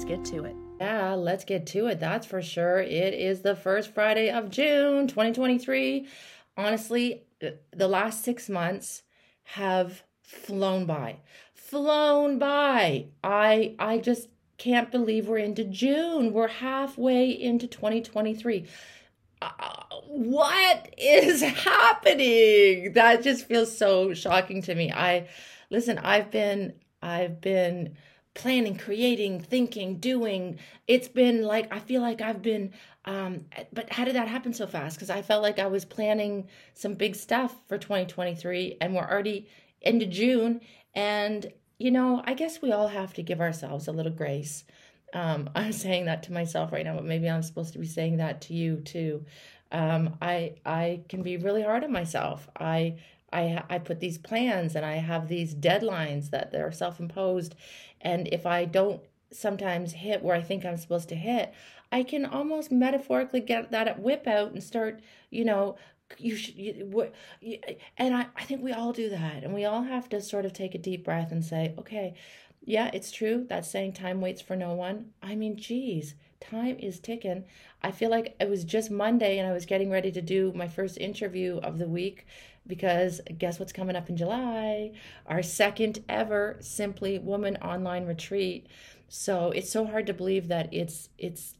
Let's get to it. Yeah, let's get to it. That's for sure. It is the first Friday of June 2023. Honestly, the last six months have flown by. Flown by. I I just can't believe we're into June. We're halfway into 2023. Uh, what is happening? That just feels so shocking to me. I listen, I've been I've been planning, creating, thinking, doing. It's been like I feel like I've been um but how did that happen so fast? Cuz I felt like I was planning some big stuff for 2023 and we're already into June and you know, I guess we all have to give ourselves a little grace. Um, I'm saying that to myself right now, but maybe I'm supposed to be saying that to you too. Um, I I can be really hard on myself. I I I put these plans and I have these deadlines that they're self-imposed and if I don't sometimes hit where I think I'm supposed to hit, I can almost metaphorically get that whip out and start, you know, you should you, you, and I, I think we all do that. And we all have to sort of take a deep breath and say okay yeah it's true That saying time waits for no one. I mean geez time is ticking. I feel like it was just monday and i was getting ready to do my first interview of the week because guess what's coming up in July? Our second ever Simply Woman online retreat. So it's so hard to believe that it's it's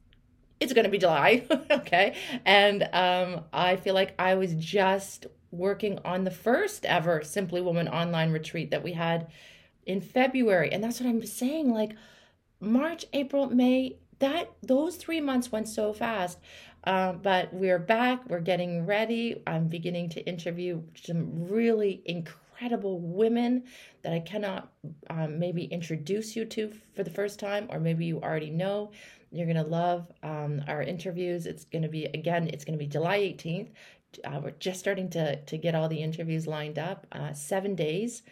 it's going to be July, okay? And um, I feel like I was just working on the first ever Simply Woman online retreat that we had in February, and that's what I'm saying. Like March, April, May, that those three months went so fast. Uh, but we're back. We're getting ready. I'm beginning to interview some really incredible women that I cannot um, maybe introduce you to for the first time, or maybe you already know. You're going to love um, our interviews. It's going to be, again, it's going to be July 18th. Uh, we're just starting to, to get all the interviews lined up. Uh, seven days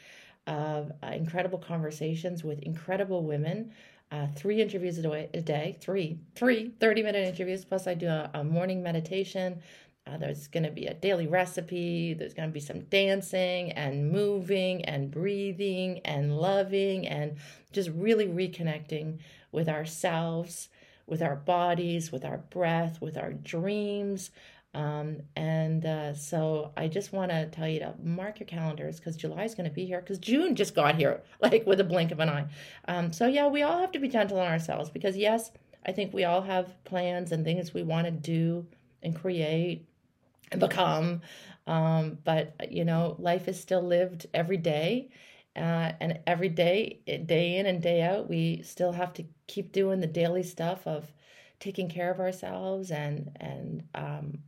of uh, incredible conversations with incredible women uh, three interviews a day, a day, three, three 30 minute interviews. Plus, I do a, a morning meditation. Uh, there's going to be a daily recipe. There's going to be some dancing and moving and breathing and loving and just really reconnecting with ourselves, with our bodies, with our breath, with our dreams, um, and uh, so I just want to tell you to mark your calendars because July is going to be here because June just got here, like with a blink of an eye. Um, so, yeah, we all have to be gentle on ourselves because, yes, I think we all have plans and things we want to do and create and become. Um, but, you know, life is still lived every day. Uh, and every day, day in and day out, we still have to keep doing the daily stuff of taking care of ourselves and and um,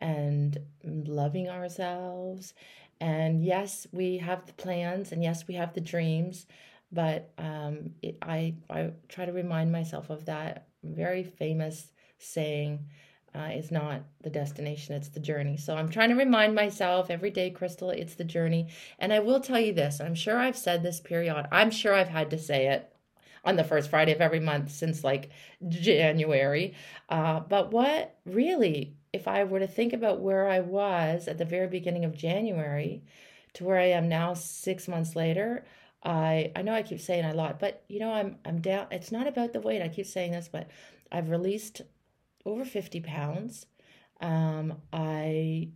and loving ourselves. And yes, we have the plans, and yes, we have the dreams, but um, it, I I try to remind myself of that very famous saying. Uh, is not the destination, it's the journey. So I'm trying to remind myself every day, Crystal, it's the journey. And I will tell you this I'm sure I've said this period, I'm sure I've had to say it on the first Friday of every month since like January. Uh, but what really if I were to think about where I was at the very beginning of January to where I am now 6 months later, I I know I keep saying a lot, but you know I'm I'm down it's not about the weight. I keep saying this, but I've released over 50 pounds. Um I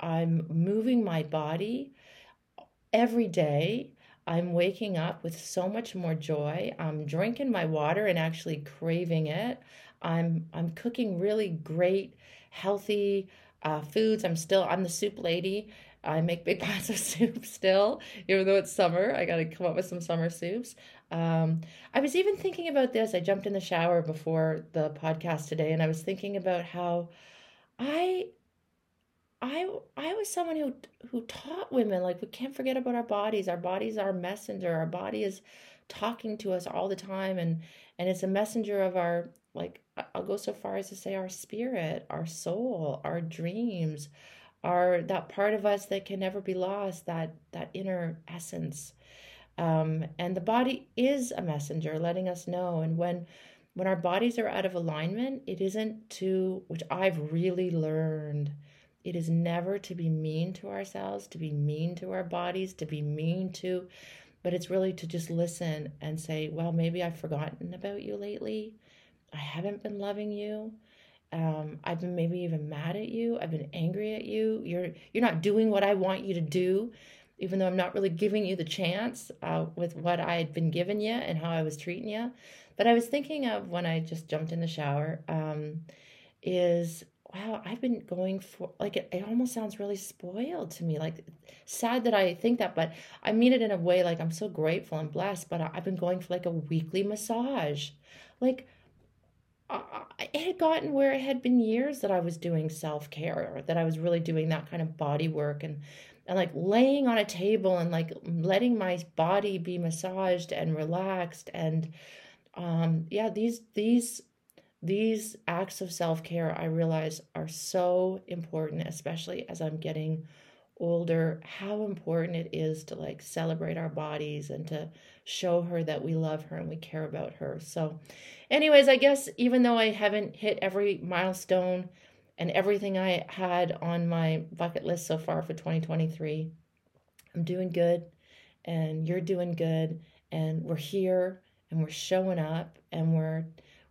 I'm moving my body every day. I'm waking up with so much more joy. I'm drinking my water and actually craving it. I'm I'm cooking really great healthy uh, foods. I'm still I'm the soup lady. I make big pots of soup still, even though it's summer. I got to come up with some summer soups. Um, I was even thinking about this. I jumped in the shower before the podcast today, and I was thinking about how I, I, I was someone who who taught women like we can't forget about our bodies. Our bodies are messenger. Our body is talking to us all the time, and and it's a messenger of our like I'll go so far as to say our spirit, our soul, our dreams, our that part of us that can never be lost, that that inner essence. Um, and the body is a messenger letting us know. And when when our bodies are out of alignment, it isn't to which I've really learned. It is never to be mean to ourselves, to be mean to our bodies, to be mean to, but it's really to just listen and say, well, maybe I've forgotten about you lately. I haven't been loving you. Um, I've been maybe even mad at you. I've been angry at you. You're you're not doing what I want you to do, even though I'm not really giving you the chance uh, with what I had been giving you and how I was treating you. But I was thinking of when I just jumped in the shower. Um, is wow, I've been going for like it, it almost sounds really spoiled to me. Like sad that I think that, but I mean it in a way like I'm so grateful and blessed. But I've been going for like a weekly massage, like it had gotten where it had been years that I was doing self care, or that I was really doing that kind of body work and and like laying on a table and like letting my body be massaged and relaxed and um yeah these these these acts of self care I realize are so important, especially as I'm getting older how important it is to like celebrate our bodies and to show her that we love her and we care about her. So, anyways, I guess even though I haven't hit every milestone and everything I had on my bucket list so far for 2023, I'm doing good and you're doing good and we're here and we're showing up and we're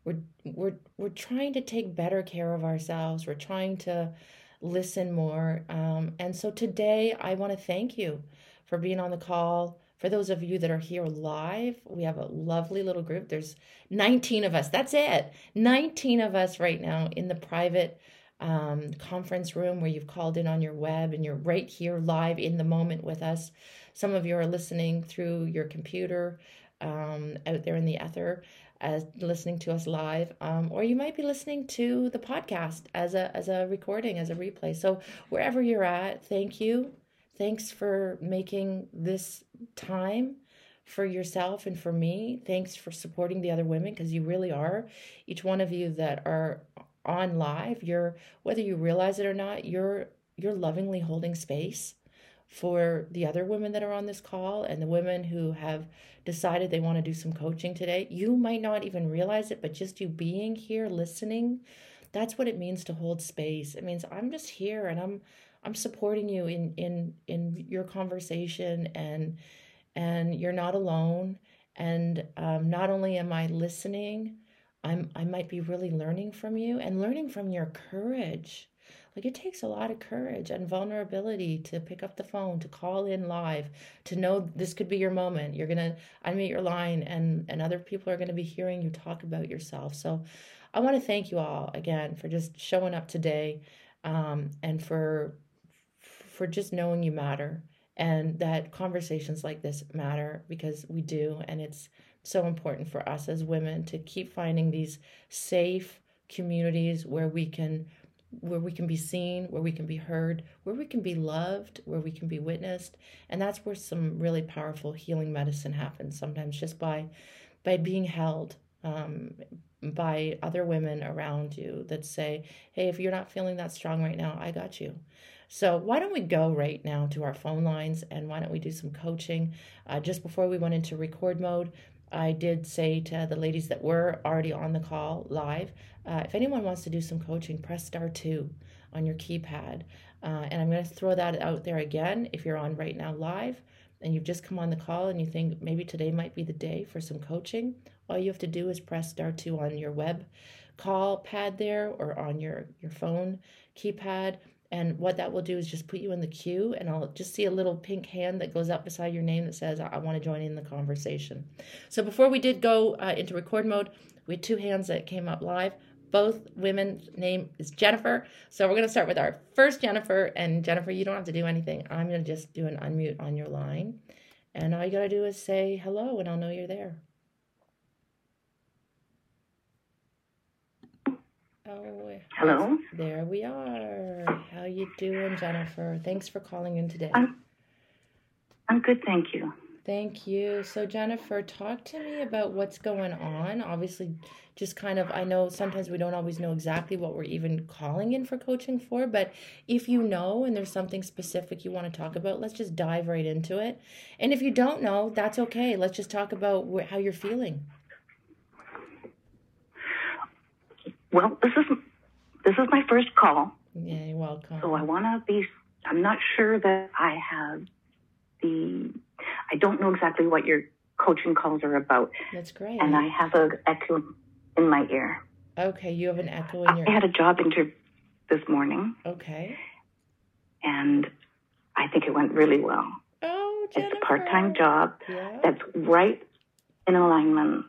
we're we're we're trying to take better care of ourselves. We're trying to listen more. Um, and so today, I want to thank you for being on the call. For those of you that are here live, we have a lovely little group. There's 19 of us. That's it. 19 of us right now in the private um, conference room where you've called in on your web and you're right here live in the moment with us. Some of you are listening through your computer um, out there in the ether as listening to us live, um, or you might be listening to the podcast as a as a recording, as a replay. So wherever you're at, thank you. Thanks for making this time for yourself and for me. Thanks for supporting the other women because you really are. Each one of you that are on live, you're whether you realize it or not, you're you're lovingly holding space for the other women that are on this call and the women who have decided they want to do some coaching today. You might not even realize it, but just you being here listening, that's what it means to hold space. It means I'm just here and I'm I'm supporting you in in in your conversation and and you're not alone and um, not only am I listening, I'm I might be really learning from you and learning from your courage like it takes a lot of courage and vulnerability to pick up the phone, to call in live, to know this could be your moment. You're gonna unmute your line and and other people are gonna be hearing you talk about yourself. So I want to thank you all again for just showing up today um, and for for just knowing you matter and that conversations like this matter because we do and it's so important for us as women to keep finding these safe communities where we can where we can be seen, where we can be heard, where we can be loved, where we can be witnessed. And that's where some really powerful healing medicine happens sometimes just by by being held um, by other women around you that say, hey, if you're not feeling that strong right now, I got you. So, why don't we go right now to our phone lines and why don't we do some coaching? Uh, just before we went into record mode, I did say to the ladies that were already on the call live, uh, if anyone wants to do some coaching, press star two on your keypad. Uh, and I'm going to throw that out there again. If you're on right now live and you've just come on the call and you think maybe today might be the day for some coaching, all you have to do is press star two on your web call pad there or on your, your phone keypad and what that will do is just put you in the queue, and I'll just see a little pink hand that goes up beside your name that says, I, want to join in the conversation. So before we did go uh, into record mode, we had two hands that came up live. Both women's name is Jennifer. So we're going to start with our first Jennifer. And Jennifer, you don't have to do anything. I'm going to just do an unmute on your line. And all you got to do is say hello, and I'll know you're there. Oh, Hello. There we are. How you doing, Jennifer? Thanks for calling in today. I'm, I'm good, thank you. Thank you. So, Jennifer, talk to me about what's going on. Obviously, just kind of, I know sometimes we don't always know exactly what we're even calling in for coaching for, but if you know and there's something specific you want to talk about, let's just dive right into it. And if you don't know, that's okay. Let's just talk about wh- how you're feeling. Well, this is this is my first call. Yeah, you're welcome. So I want to be. I'm not sure that I have the. I don't know exactly what your coaching calls are about. That's great. And I have a echo in my ear. Okay, you have an echo in your. Ear? I had a job interview this morning. Okay. And I think it went really well. Oh, Jennifer. It's a part-time job Yeah. that's right in alignment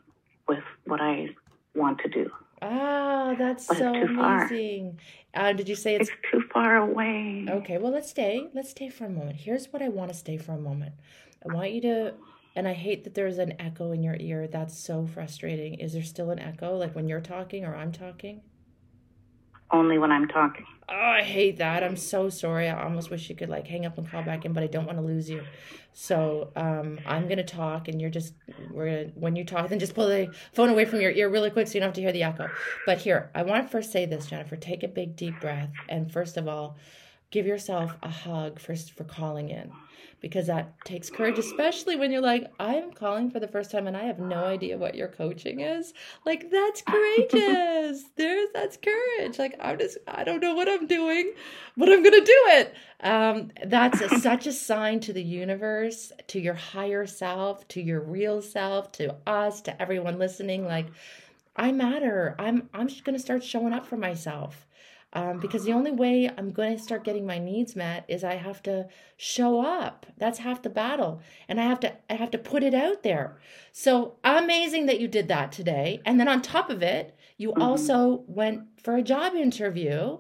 with what I want to do. Ah, that's But so amazing. Uh, did you say it's It's too far away. Okay, well, let's stay. Let's stay for a moment. Here's what I want to stay for a moment. I want you to, and I hate that there's an echo in your ear. That's so frustrating. Is there still an echo, like when you're talking or I'm talking? Only when I'm talking. Oh, I hate that. I'm so sorry. I almost wish you could like hang up and call back in, but I don't want to lose you. So um, I'm gonna talk, and you're just we're gonna, when you talk, then just pull the phone away from your ear really quick so you don't have to hear the echo. But here, I want to first say this, Jennifer. Take a big deep breath, and first of all, give yourself a hug first for calling in, because that takes courage, especially when you're like, I'm calling for the first time and I have no idea what your coaching is. Like that's courageous. There's that's courage. Like I'm just I don't know what I'm doing, but I'm gonna do it. Um, that's a, such a sign to the universe, to your higher self, to your real self, to us, to everyone listening. Like I matter. I'm I'm just gonna start showing up for myself. Um, because the only way I'm going to start getting my needs met is I have to show up. That's half the battle, and I have to I have to put it out there. So amazing that you did that today, and then on top of it, you also went for a job interview.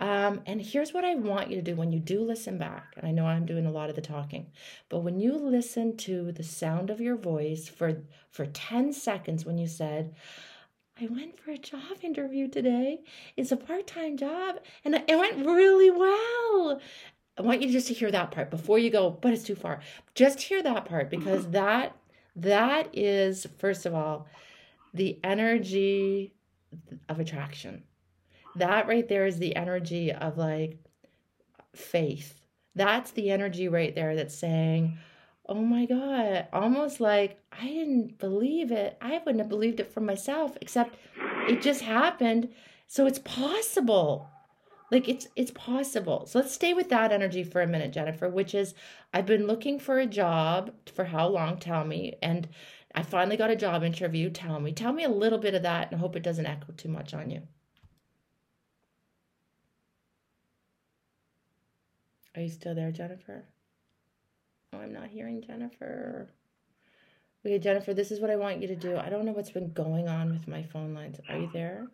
Um, and here's what I want you to do when you do listen back. And I know I'm doing a lot of the talking, but when you listen to the sound of your voice for for 10 seconds when you said, I went for a job interview today. It's a part time job and it went really well. I want you just to hear that part before you go, but it's too far. Just hear that part because mm-hmm. that that is first of all the energy of attraction. That right there is the energy of like faith. That's the energy right there that's saying, Oh my God, almost like I didn't believe it. I wouldn't have believed it for myself, except it just happened. So it's possible. Like it's it's possible. So let's stay with that energy for a minute, Jennifer, which is I've been looking for a job for how long? Tell me. And I finally got a job interview. Tell me. Tell me a little bit of that and hope it doesn't echo too much on you. Are you still there, Jennifer? Oh, I'm not hearing Jennifer. Okay, Jennifer, this is what I want you to do. I don't know what's been going on with my phone lines. Are you there?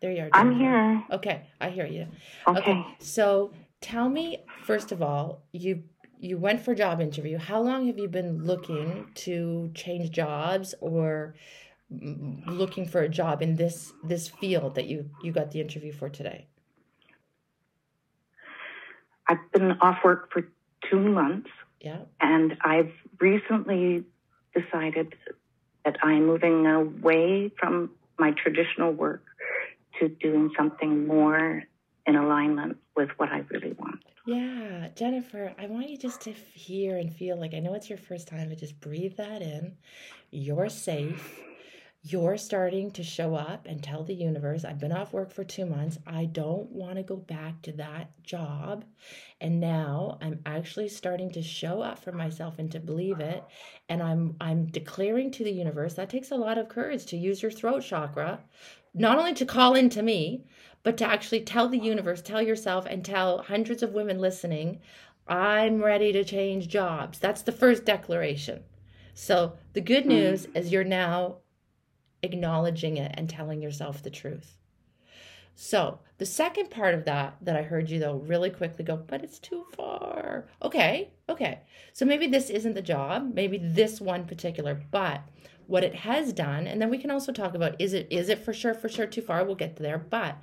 There you are. I'm here. Okay, I hear you. Okay. So tell me, first of all, you you went for a job interview. How long have you been looking to change jobs or looking for a job in this this field that you you got the interview for today? I've been off work for two months, Yeah. and I've recently decided that I'm moving away from my traditional work to doing something more in alignment with what I really want. Yeah, Jennifer, I want you just to hear and feel like I know it's your first time, but just breathe that in. You're safe. You're starting to show up and tell the universe, I've been off work for two months. I don't want to go back to that job. And now I'm actually starting to show up for myself and to believe it. And I'm I'm declaring to the universe, that takes a lot of courage to use your throat chakra, not only to call into me, but to actually tell the universe, tell yourself, and tell hundreds of women listening, I'm ready to change jobs. That's the first declaration. So the good hmm. news is you're now acknowledging it and telling yourself the truth. So the second part of that that I heard you though really quickly go, but it's too far. Okay, okay. So maybe this isn't the job, maybe this one particular, but what it has done, and then we can also talk about is it is it for sure, for sure too far? We'll get there. But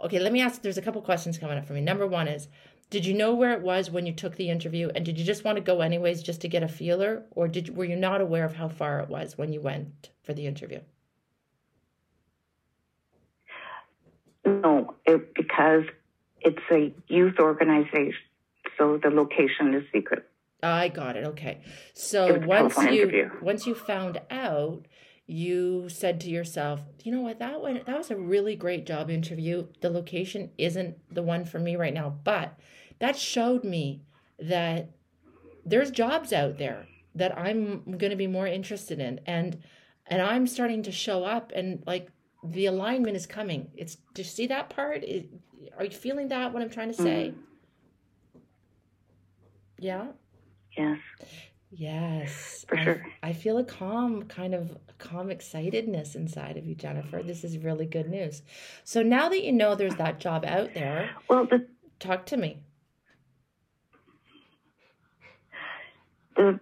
okay, let me ask there's a couple questions coming up for me. Number one is did you know where it was when you took the interview? And did you just want to go anyways just to get a feeler? Or did were you not aware of how far it was when you went for the interview? No it, because it's a youth organization so the location is secret. I got it okay. So once you interview. once you found out you said to yourself, you know what, that one that was a really great job interview. The location isn't the one for me right now, but that showed me that there's jobs out there that I'm going to be more interested in and and I'm starting to show up and like the alignment is coming. It's do you see that part? are you feeling that what I'm trying to say? Mm. Yeah. Yes. Yes. For sure. I, I feel a calm, kind of calm excitedness inside of you, Jennifer. This is really good news. So now that you know there's that job out there, well, the, talk to me. The,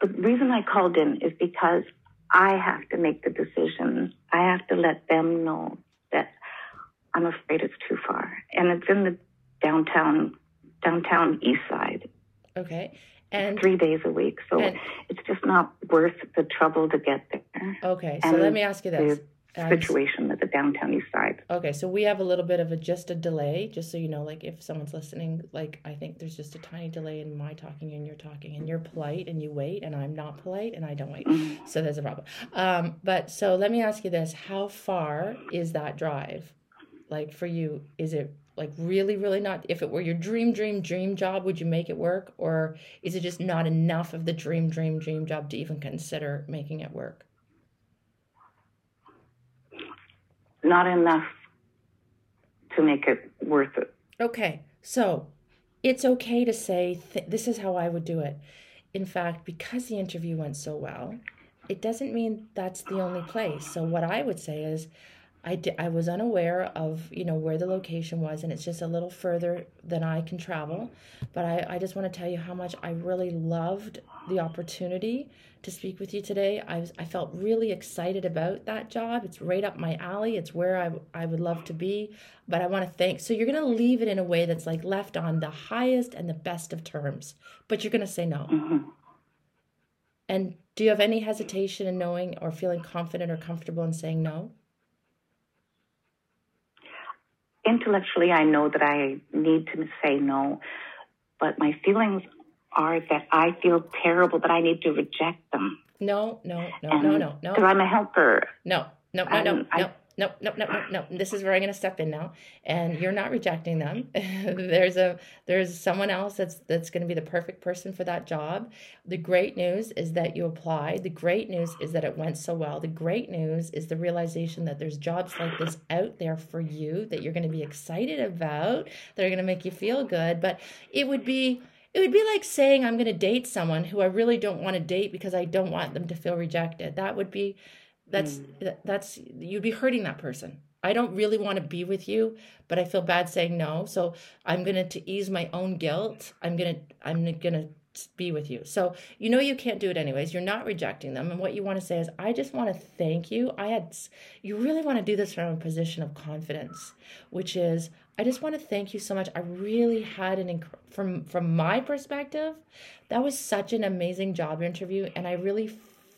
the reason I called in is because I have to make the decision. I have to let them know that I'm afraid it's too far. And it's in the downtown downtown east side. Okay. And three days a week. So and, it's just not worth the trouble to get there. Okay, so and let me ask you this. Situation at the downtown east side. Okay, so we have a little bit of a just a delay, just so you know, like if someone's listening, like I think there's just a tiny delay in my talking and you're talking, and you're polite and you wait, and I'm not polite and I don't wait. Mm-hmm. So there's a problem. Um, but so let me ask you this: How far is that drive? Like for you, is it like really really not if it were your dream dream dream job would you make it work or is it just not enough of the dream dream dream job to even consider making it work not enough to make it worth it. Okay so it's okay to say th- this is how i would do it. In fact because the interview went so well it doesn't mean that's the only place. So what i would say is I, di- I was unaware of you know where the location was and it's just a little further than i can travel. But i, I just want to tell you how much i really loved the opportunity to speak with you today. I, was, I felt really excited about that job. It's right up my alley. It's where I, I would love to be. But i want to thank so you're going to leave it in a way that's like left on the highest and the best of terms but you're going to say no. Mm-hmm. and do you have any hesitation in knowing or feeling confident or comfortable in saying no intellectually, I know that I need to say no, but my feelings are that I feel terrible that I need to reject them. No, no, no, and no, no, no. Because I'm a helper. No, no, no, no, no no, nope, nope, no, no. This is where I'm going to step in now, and you're not rejecting them. there's a there's someone else that's that's going to be the perfect person for that job. The great news is that you applied. The great news is that it went so well. The great news is the realization that there's jobs like this out there for you that you're going to be excited about. That are going to make you feel good. But it would be it would be like saying I'm going to date someone who I really don't want to date because I don't want them to feel rejected. That would be that's mm. that's you'd be hurting that person i don't really want to be with you but i feel bad saying no so i'm gonna to ease my own guilt i'm gonna i'm gonna be with you so you know you can't do it anyways you're not rejecting them and what you want to say is i just want to thank you i had you really want to do this from a position of confidence which is i just want to thank you so much i really had an inc- from from my perspective that was such an amazing job interview and i really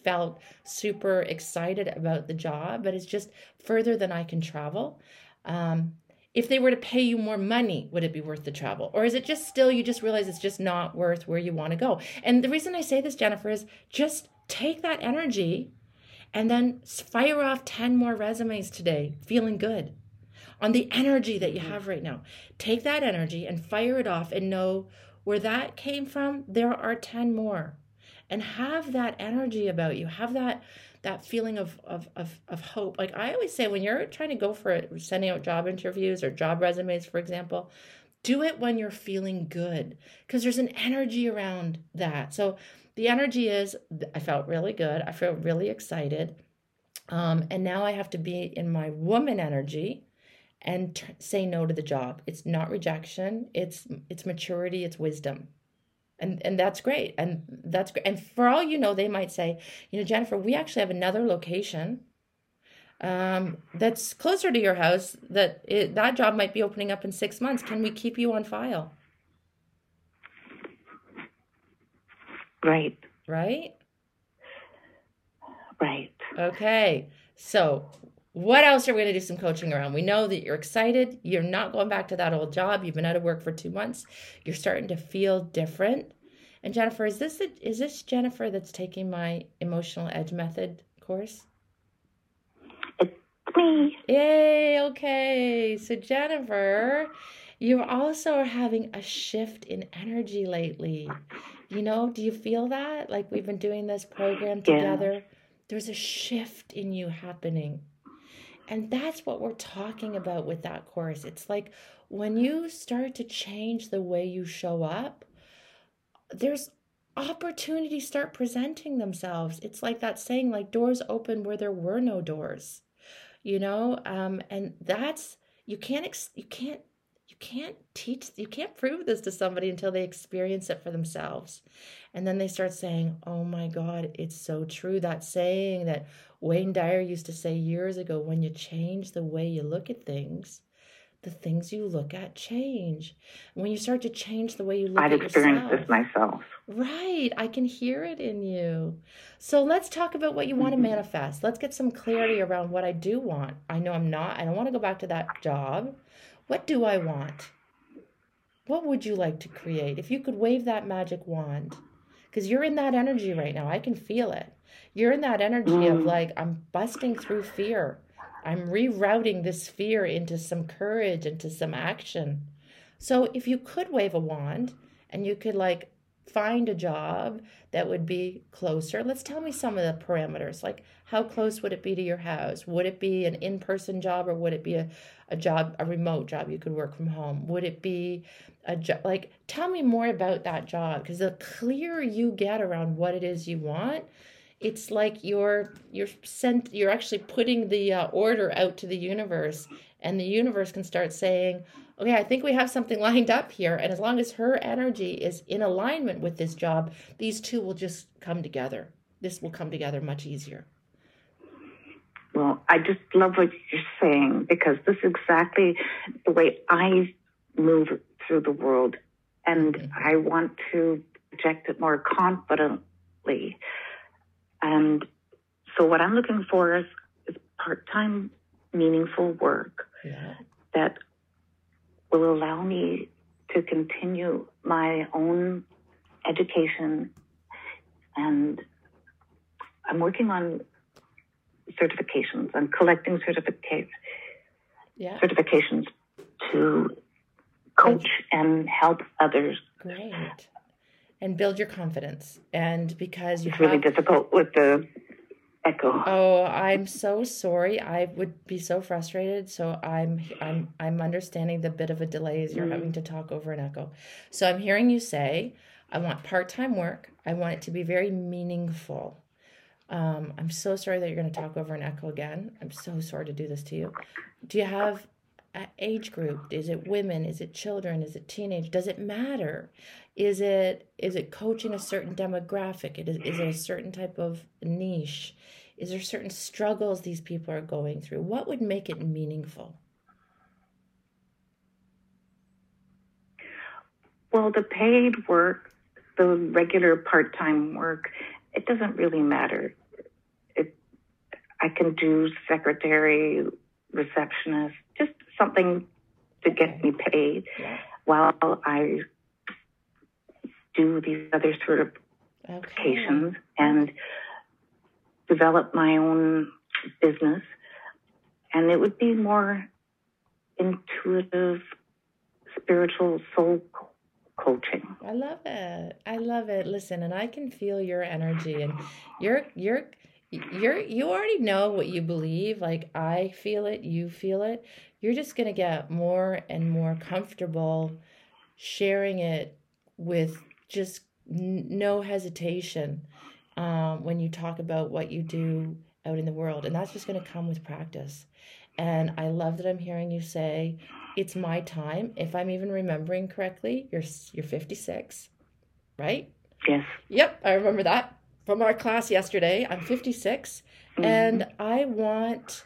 felt super excited about the job, but it's just further than I can travel. Um, if they were to pay you more money, would it be worth the travel? Or is it just still, you just realize it's just not worth where you want to go? And the reason I say this, Jennifer, is just take that energy and then fire off 10 more resumes today, feeling good on the energy that you have right now. Take that energy and fire it off and know where that came from. There are 10 more and have that energy about you. Have that that feeling of, of of of hope. Like i always say when you're trying to go for sending out job interviews or job resumes for example do it when you're feeling good because there's an energy around that. So the energy is i felt really good i feel really excited um, and now i have to be in my woman energy and t- say no to the job. It's not rejection it's it's maturity it's wisdom and and that's great. And that's great and for all you know they might say you know jennifer we actually have another location um, that's closer to your house that it, that job might be opening up in six months. Can we keep you on file? Right. Right? Right. Okay. So what else are we going to do some coaching around? We know that you're excited. You're not going back to that old job. You've been out of work for two months. You're starting to feel different. And Jennifer, is this the, is this Jennifer that's taking my emotional edge method course? It's me. Yay! Okay. So Jennifer, you also are having a shift in energy lately. You know, do you feel that? Like we've been doing this program together. Yeah. There's a shift in you happening. And that's what we're talking about with that course. It's like when you start to change the way you show up, there's opportunities start presenting themselves. It's like that saying, like doors open where there were no doors, you know. Um, and that's you can't ex- you can't you can't teach you can't prove this to somebody until they experience it for themselves and then they start saying oh my god it's so true that saying that wayne dyer used to say years ago when you change the way you look at things the things you look at change. When you start to change the way you look at things. I've experienced yourself, this myself. Right. I can hear it in you. So let's talk about what you want to mm-hmm. manifest. Let's get some clarity around what I do want. I know I'm not, I don't want to go back to that job. What do I want? What would you like to create? If you could wave that magic wand, because you're in that energy right now. I can feel it. You're in that energy mm. of like, I'm busting through fear. I'm rerouting this fear into some courage, into some action. So if you could wave a wand and you could like find a job that would be closer, let's tell me some of the parameters. Like how close would it be to your house? Would it be an in-person job or would it be a, a job, a remote job you could work from home? Would it be a job like tell me more about that job because the clearer you get around what it is you want, it's like you're you're sent you're actually putting the uh, order out to the universe and the universe can start saying okay i think we have something lined up here and as long as her energy is in alignment with this job these two will just come together this will come together much easier well i just love what you're saying because this is exactly the way i move through the world and mm-hmm. i want to project it more confidently and so what I'm looking for is, is part-time meaningful work yeah. that will allow me to continue my own education and I'm working on certifications. I'm collecting certificates yeah. certifications to coach and help others. Great and build your confidence. And because you it's have, really difficult with the echo. Oh, I'm so sorry. I would be so frustrated. So I'm I'm I'm understanding the bit of a delay as you're mm. having to talk over an echo. So I'm hearing you say, I want part-time work. I want it to be very meaningful. Um, I'm so sorry that you're going to talk over an echo again. I'm so sorry to do this to you. Do you have age group? Is it women? Is it children? Is it teenage? Does it matter? Is it is it coaching a certain demographic? Is, is it a certain type of niche? Is there certain struggles these people are going through? What would make it meaningful? Well, the paid work, the regular part time work, it doesn't really matter. It, I can do secretary, receptionist, just something to get me paid yeah. while I do these other certifications okay. and develop my own business. And it would be more intuitive, spiritual soul coaching. I love it. I love it. Listen, and I can feel your energy and you're you're you're you already know what you believe. Like I feel it, you feel it. You're just going to get more and more comfortable sharing it with just n- no hesitation um, when you talk about what you do out in the world. And that's just going to come with practice. And I love that I'm hearing you say, it's my time. If I'm even remembering correctly, you're, you're 56, right? Yes. Yep, I remember that from our class yesterday. I'm 56 mm-hmm. and I want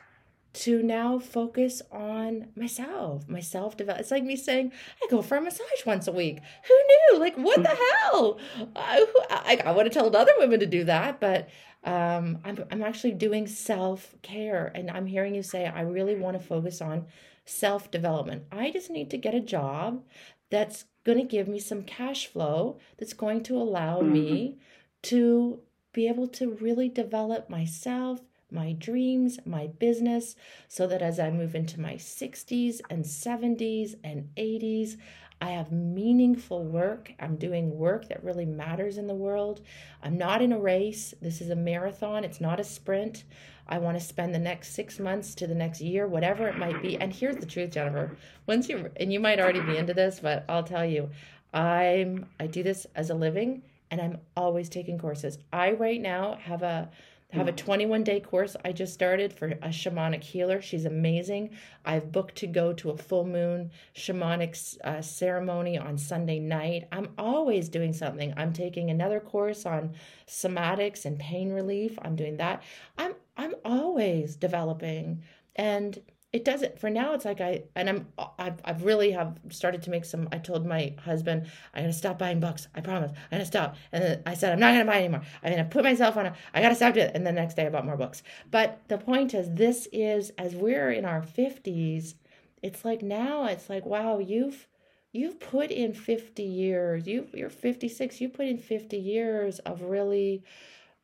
to now focus on myself, my self development. It's like me saying, I go for a massage once a week. Who knew? Like, what the hell? I, I, I would have told other women to do that, but um, I'm, I'm actually doing self care. And I'm hearing you say, I really want to focus on self development. I just need to get a job that's going to give me some cash flow, that's going to allow mm-hmm. me to be able to really develop myself my dreams, my business, so that as I move into my 60s and 70s and 80s, I have meaningful work. I'm doing work that really matters in the world. I'm not in a race. This is a marathon, it's not a sprint. I want to spend the next six months to the next year, whatever it might be. And here's the truth, Jennifer. Once you and you might already be into this, but I'll tell you, I'm I do this as a living and I'm always taking courses. I right now have a have a 21 day course I just started for a shamanic healer. She's amazing. I've booked to go to a full moon shamanic uh, ceremony on Sunday night. I'm always doing something. I'm taking another course on somatics and pain relief. I'm doing that. I'm I'm always developing and it doesn't for now it's like i and i'm I've, I've really have started to make some i told my husband i'm to stop buying books i promise i'm to stop. And then i said i'm not to buy anymore. I'm to put myself on a i got to stop it. And the next day i bought more books. But the point is this is as we're in our 50s it's like now it's like wow you've you've put in 50 years you you're 56 you put in 50 years of really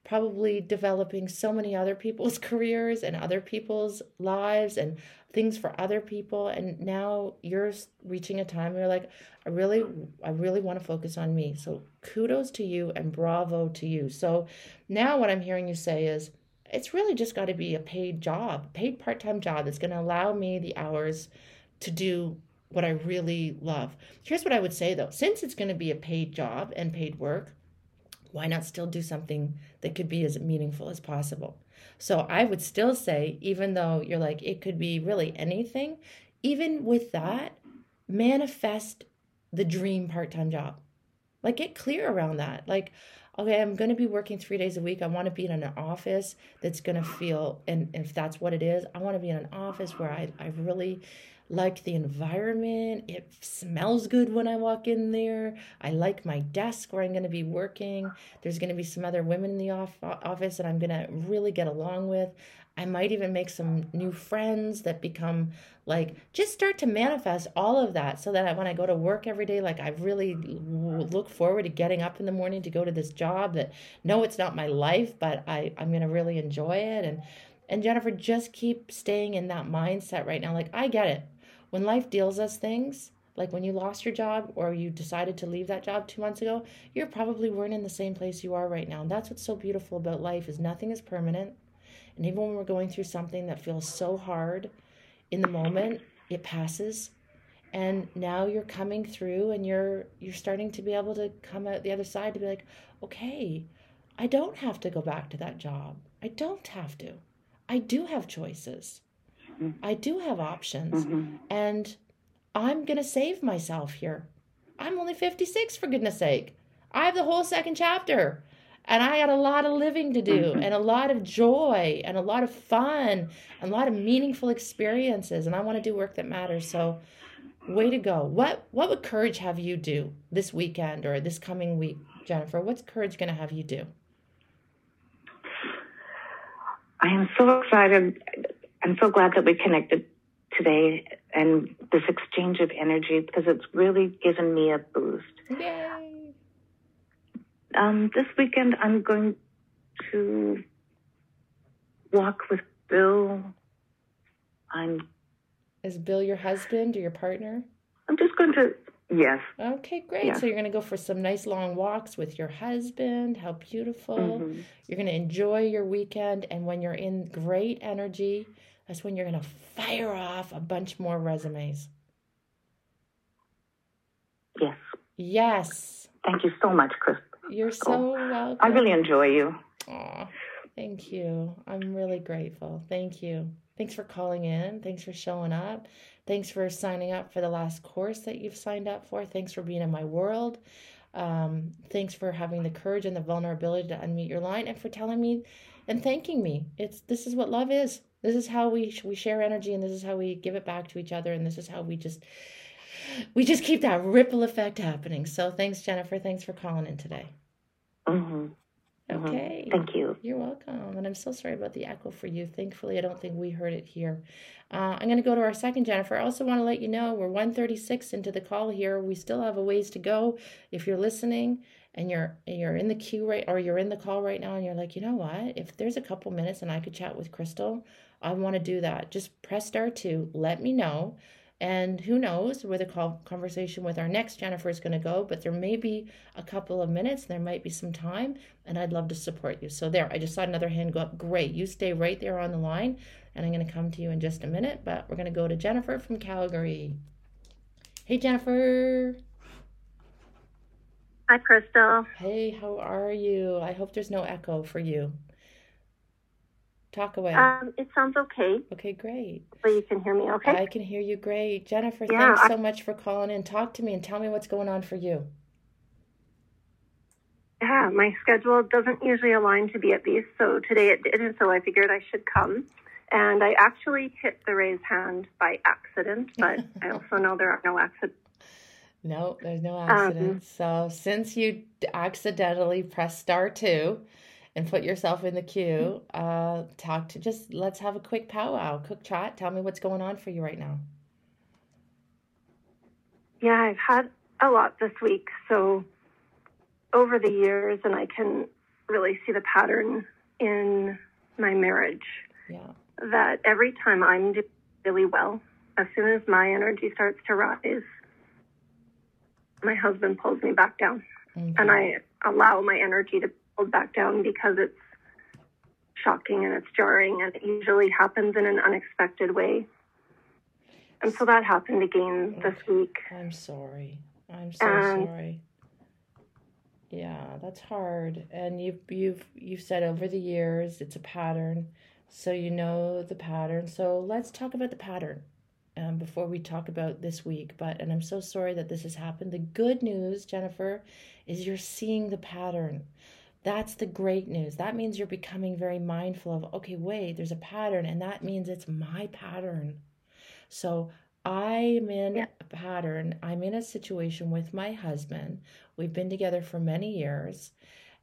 probably developing so many other people's careers and other people's lives and things for other people. And now you're reaching a time where you're like i really i really want to focus on me. So kudos to you and bravo to you. So now what i'm hearing you say is it's really just got to be a paid job paid part-time job that's going to allow me the hours to do what i really love. Here's what i would say though. Since it's going to be a paid job and paid work why not still do something that could be as meaningful as possible? So I would still say, even though you're like, it could be really anything, even with that, manifest the dream part time job. Like, get clear around that. Like, okay, I'm going to be working three days a week. I want to be in an office that's going to feel, and if that's what it is, I want to be in an office where I, I really like the environment. It smells good when I walk in there. I like my desk where I'm going to be working. There's going to be some other women in the off- office that I'm going to really get along with. I might even make some new friends that become like just start to manifest all of that so that when I go to work every day, like I really look forward to getting up in the morning to go to this job that no, it's not my life, but I, I'm going to really enjoy it. And, and Jennifer, just keep staying in that mindset right now. Like, I get it when life deals us things, like when you lost your job or you decided to leave that job two months ago, you're probably weren't in the same place you are right now. And that's what's so beautiful about life is nothing is permanent. And even when we're going through something that feels so hard in the moment, it passes. And now you're coming through and you're you're starting to be able to come out the other side to be like, okay, I don't have to go back to that job. I don't have to. I do have choices. I do have options. Mm-hmm. And I'm going to save myself here. I'm only 56, for goodness sake. I have the whole second chapter. And I had a lot of living to do, mm-hmm. and a lot of joy, and a lot of fun, and a lot of meaningful experiences. And I want to do work that matters. So, way to go. What what would courage have you do this weekend or this coming week, Jennifer? What's courage going to have you do? I am so excited. I'm so glad that we connected today and this exchange of energy because it's really given me a boost. Yay! Um, this weekend, I'm going to walk with Bill. I'm. Is Bill your husband or your partner? I'm just going to. Yes. Okay, great. Yeah. So you're going to go for some nice long walks with your husband. How beautiful. Mm-hmm. You're going to enjoy your weekend. And when you're in great energy, that's when you're going to fire off a bunch more resumes. Yes. Yes. Thank you so much, Chris. You're so welcome. I really enjoy you. Aw, thank you. I'm really grateful. Thank you. Thanks for calling in. Thanks for showing up. Thanks for signing up for the last course that you've signed up for. Thanks for being in my world. Um, thanks for having the courage and the vulnerability to unmute your line and for telling me and thanking me. It's this is what love is. This is how we we share energy, and this is how we give it back to each other, and this is how we just we just keep that ripple effect happening. So thanks, Jennifer. Thanks for calling in today. Mm-hmm. Okay. Thank you. You're welcome. And I'm so sorry about the echo for you. Thankfully, I don't think we heard it here. Uh, I'm going to go to our second Jennifer. I also want to let you know we're 136 into the call here. We still have a ways to go. If you're listening and you're you're in the queue right or you're in the call right now and you're like, you know what? If there's a couple minutes and I could chat with Crystal, I want to do that. Just press star two. Let me know. And who knows where the conversation with our next Jennifer is going to go, but there may be a couple of minutes, there might be some time, and I'd love to support you. So, there, I just saw another hand go up. Great. You stay right there on the line, and I'm going to come to you in just a minute, but we're going to go to Jennifer from Calgary. Hey, Jennifer. Hi, Crystal. Hey, how are you? I hope there's no echo for you. Talk away. Um, it sounds okay. Okay, great. So you can hear me okay? I can hear you great. Jennifer, Yeah, thanks I- so much for calling in. Talk to me and tell me what's going on for you. Yeah, my schedule doesn't usually align to be at these, so today it didn't, so I figured I should come. And I actually hit the raise hand by accident, but I also know there are no accidents. No, there's no Um, accidents. so since you accidentally pressed star two and put yourself in the queue, uh, talk to just let's have a quick powwow, quick chat. Tell me what's going on for you right now. Yeah, I've had a lot this week, so over the years, and I can really see the pattern in my marriage. Yeah. that every time I'm doing really well, as soon as my energy starts to rise, my husband pulls me back down. Okay. And I allow my energy to pull back down because it's shocking and it's jarring and it usually happens in an unexpected way. And so that happened again this week. I'm sorry. I'm so Um, sorry. Yeah, that's hard. And you've you've you've said over the years it's a pattern, so you know the pattern. So let's talk about the pattern um, before we talk about this week. But and I'm so sorry that this has happened. The good news, Jennifer, is you're seeing the pattern. That's the great news. That means you're becoming very mindful of, okay, wait, there's a pattern, and that means it's my pattern. So I'm in Yeah. a pattern. I'm in a situation with my husband. We've been together for many years.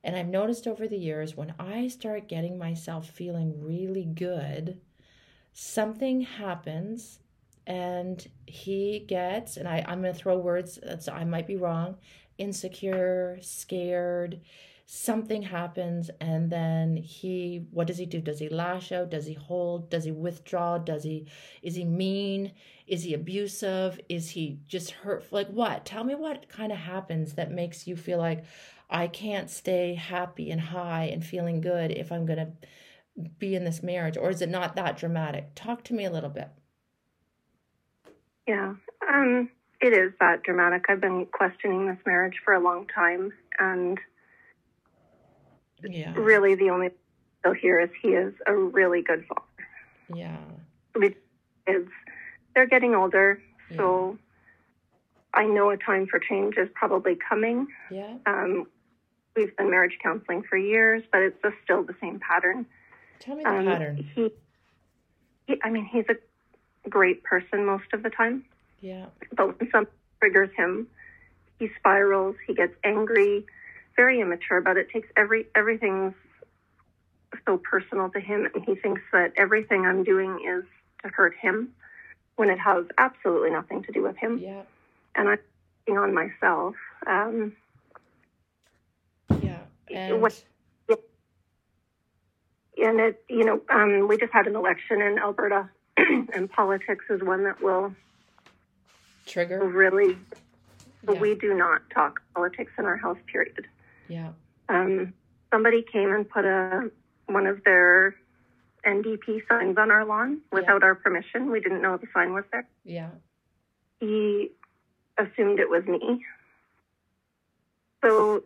And I've noticed over the years when I start getting myself feeling really good, something happens and he gets, and I, I'm going to throw words, that's, I might be wrong, insecure, scared. Something happens, and then he, what does he do? Does he lash out? Does he hold? Does he withdraw? Does he, is he mean? Is he abusive? Is he just hurt? Like what? Tell me what kind of happens that makes you feel like I can't stay happy and high and feeling good if I'm going to be in this marriage, or is it not that dramatic? Talk to me a little bit. Yeah, um, it is that dramatic. I've been questioning this marriage for a long time, and Yeah. really the only thing here is he is a really good father. Yeah. with kids. They're getting older, so I know a time for change is probably coming. Yeah. Um, we've been marriage counseling for years, but it's just still the same pattern. Tell me the Um, pattern. He, he, I mean, he's a great person most of the time, Yeah. but when something triggers him, he spirals. He gets angry, very immature. But it takes every everything's so personal to him, and he thinks that everything I'm doing is to hurt him, when it has absolutely nothing to do with him. Yeah. And I'm working on myself. Um, Yeah. And What- and it, you know, um, we just had an election in Alberta, and politics is one that will trigger. really. Yeah. We do not talk politics in our house. Period. Yeah. Um, somebody came and put a one of their NDP signs on our lawn without our permission. We didn't know the sign was there. Yeah. He assumed it was me. So,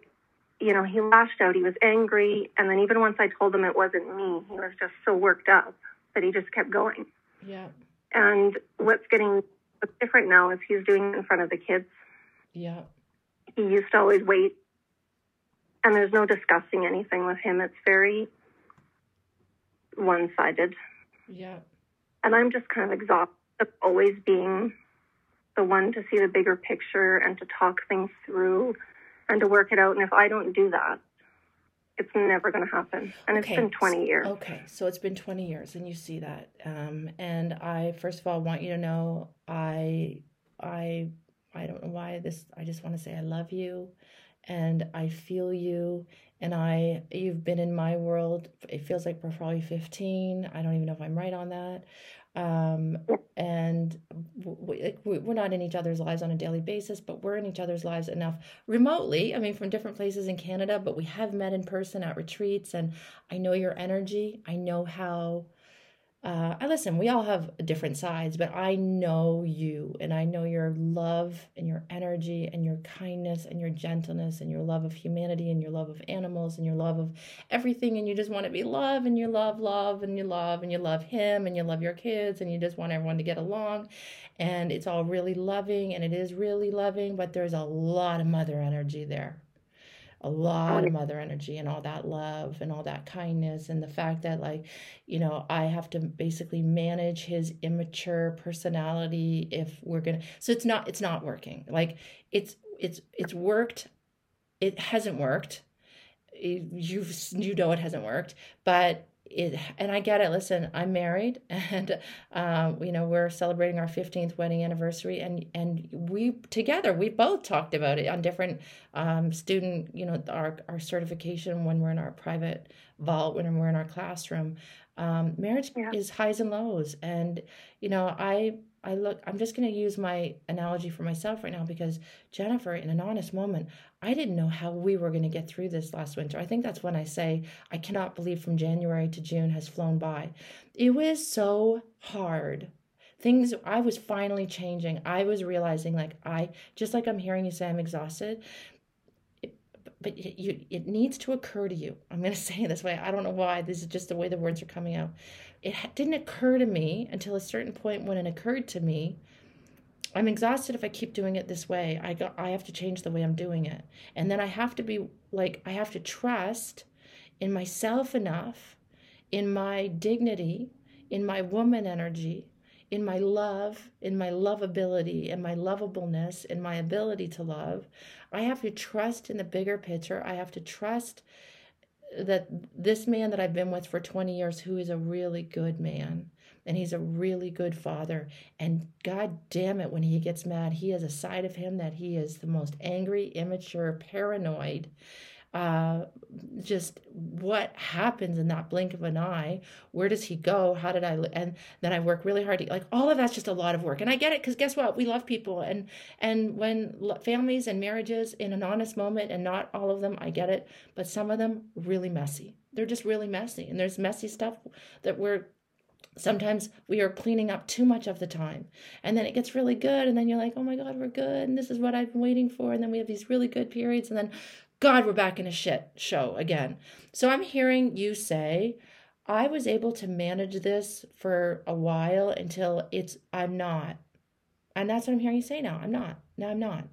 you know, he lashed out. He was angry, and then even once I told him it wasn't me, he was just so worked up that he just kept going. Yeah. And what's getting what's different now is he's doing it in front of the kids. Yeah. he used to always wait and there's no discussing anything with him it's very one-sided Yeah. And I'm just kind of exhausted of always being the one to see the bigger picture and to talk things through and to work it out. And if I don't do that, it's never going to happen. And okay. it's been 20 years. Okay. So it's been 20 years and you see that. Um, and I, first of all, want you to know I, I, I don't know why this, I just want to say I love you and I feel you and I you've been in my world it feels like we're probably 15 I don't even know if I'm right on that um, and we, we're not in each other's lives on a daily basis but we're in each other's lives enough remotely I mean from different places in Canada but we have met in person at retreats and I know your energy I know how uh, I listen, we all have different sides, but I know you and I know your love and your energy and your kindness and your gentleness and your love of humanity and your love of animals and your love of everything. And you just want to be love and you love love and you love and you love him and you love your kids and you just want everyone to get along. And it's all really loving and it is really loving, but there's a lot of mother energy there a lot of mother energy and all that love and all that kindness and the fact that like you know i have to basically manage his immature personality if we're gonna so it's not it's not working. Like it's it's it's worked. It hasn't worked. You've you know it hasn't worked but it and I get it. Listen, I'm married, and um, you know we're celebrating our 15th wedding anniversary, and and we together we both talked about it on different um, student, you know, our our certification when we're in our private vault when we're in our classroom. Um, marriage yeah. is highs and lows, and you know I I look, I'm just going to use my analogy for myself right now because Jennifer, in an honest moment, I didn't know how we were going to get through this last winter. I think that's when I say, I cannot believe from January to June has flown by. It was so hard. Things, I was finally changing. I was realizing, like, I, just like I'm hearing you say I'm exhausted, but it, you, it needs to occur to you. I'm going to say it this way. I don't know why. This is just the way the words are coming out it didn't occur to me until a certain point when it occurred to me i'm exhausted if i keep doing it this way. I i have to change the way i'm doing it. And then i have to be like i have to trust in myself enough in my dignity in my woman energy in my love in my lovability in my lovableness in my ability to love. I have to trust in the bigger picture. I have to trust that this man that I've been with for 20 years, who is a really good man, and he's a really good father. And God damn it, when he gets mad, he has a side of him that he is the most angry, immature, paranoid, uh, just what happens in that blink of an eye? Where does he go? How did i and then i work really hard to, like all of that's just a lot of work. And i get it because guess what? We love people. And and when families and marriages in an honest moment and not all of them i get it but some of them really messy. They're just really messy. And there's messy stuff that we're sometimes we are cleaning up too much of the time. And then it gets really good and then you're like oh my god we're good and this is what i've been waiting for. And then we have these really good periods and then God, we're back in a shit show again. So I'm hearing you say, I was able to manage this for a while until it's, I'm not. And that's what I'm hearing you say now. I'm not. No, I'm not.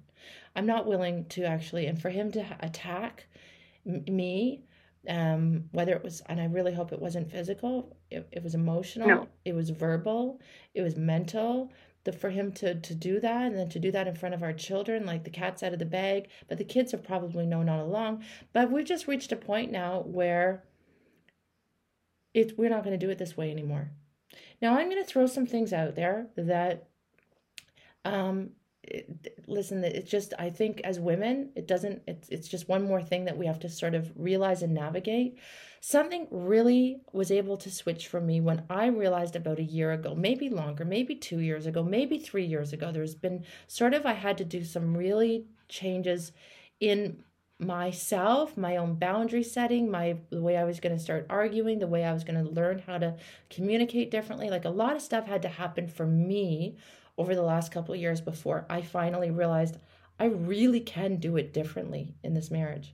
I'm not willing to actually, and for him to attack m- me, um, whether it was, and I really hope it wasn't physical, it, it was emotional, no. it was verbal, it was mental, the for him to to do that and then to do that in front of our children like the cat's out of the bag. But the kids have probably known all along. But we've just reached a point now where it we're not going to do it this way anymore. Now i'm going to throw some things out there that um listen it's just i think as women it doesn't it's it's just one more thing that we have to sort of realize and navigate. Something really was able to switch for me when i realized about a year ago maybe longer maybe 2 years ago maybe 3 years ago there's been sort of i had to do some really changes in myself my own boundary setting my the way i was going to start arguing the way i was going to learn how to communicate differently. Like a lot of stuff had to happen for me over the last couple years before I finally realized I really can do it differently in this marriage.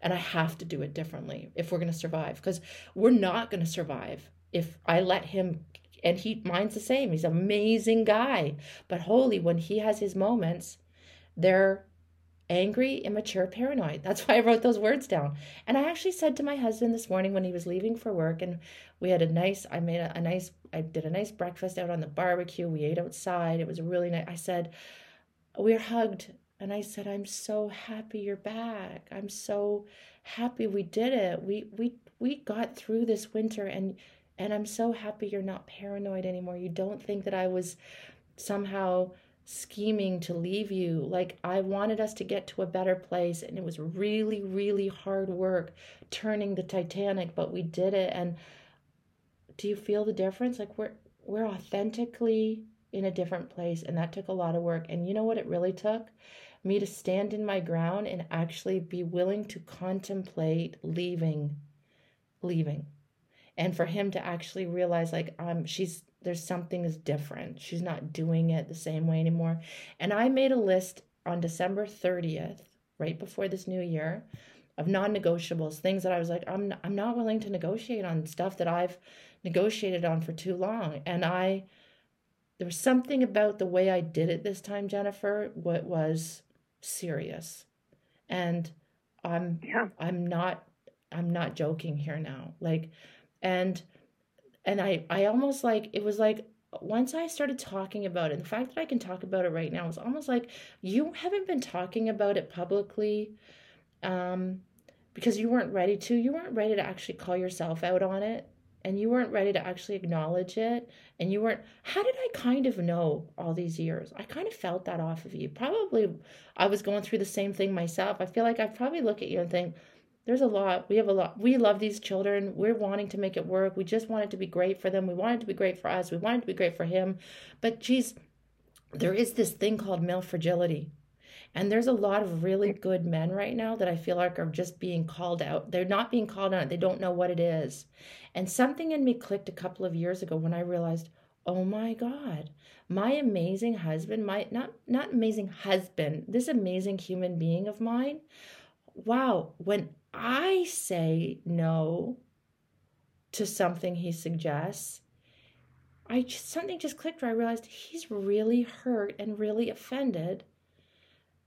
And I have to do it differently if we're going to survive because we're not going to survive if I let him and he mine's the same. He's an amazing guy. But holy when he has his moments, they're angry, immature, paranoid. That's why I wrote those words down. And I actually said to my husband this morning when he was leaving for work, and we had a nice, I made a, a nice, I did a nice breakfast out on the barbecue. We ate outside. It was really nice. I said, we are hugged. And I said, I'm so happy you're back. I'm so happy we did it. We we we got through this winter and and I'm so happy you're not paranoid anymore. You don't think that I was somehow scheming to leave you. Like I wanted us to get to a better place and it was really really hard work turning the Titanic, but we did it and do you feel the difference? Like we're we're authentically in a different place and that took a lot of work. And you know what it really took? Me to stand in my ground and actually be willing to contemplate leaving leaving. And for him to actually realize like um she's there's something is different. She's not doing it the same way anymore. And I made a list on December 30th, right before this new year, of non-negotiables, things that I was like, I'm I'm not willing to negotiate on stuff that I've negotiated on for too long. And I there was something about the way I did it this time, Jennifer, what was serious. And I'm yeah. I'm not I'm not joking here now. Like and and I I almost like it was like once I started talking about it, the fact that I can talk about it right now is almost like you haven't been talking about it publicly um, because you weren't ready to. You weren't ready to actually call yourself out on it and you weren't ready to actually acknowledge it. And you weren't, how did I kind of know all these years? I kind of felt that off of you. Probably I was going through the same thing myself. I feel like I probably look at you and think, there's a lot. We have a lot. We love these children. We're wanting to make it work. We just want it to be great for them. We want it to be great for us. We want it to be great for him. But geez, there is this thing called male fragility. And there's a lot of really good men right now that I feel like are just being called out. They're not being called out. They don't know what it is. And something in me clicked a couple of years ago when I realized, oh my God, my amazing husband, my not not amazing husband, this amazing human being of mine. Wow, when I say no to something he suggests, I just, something just clicked where I realized he's really hurt and really offended.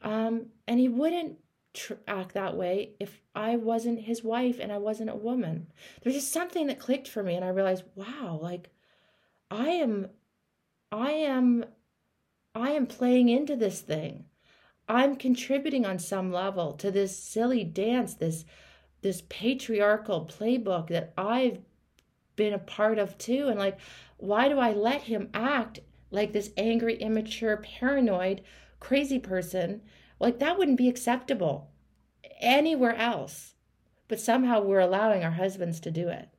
Um, and he wouldn't tr- act that way if I wasn't his wife and I wasn't a woman. There's just something that clicked for me, and I realized, wow, like I am, I am, I am playing into this thing. I'm contributing on some level to this silly dance, this this patriarchal playbook that I've been a part of too. And like, why do I let him act like this angry, immature, paranoid, crazy person? Like that wouldn't be acceptable anywhere else. But somehow we're allowing our husbands to do it.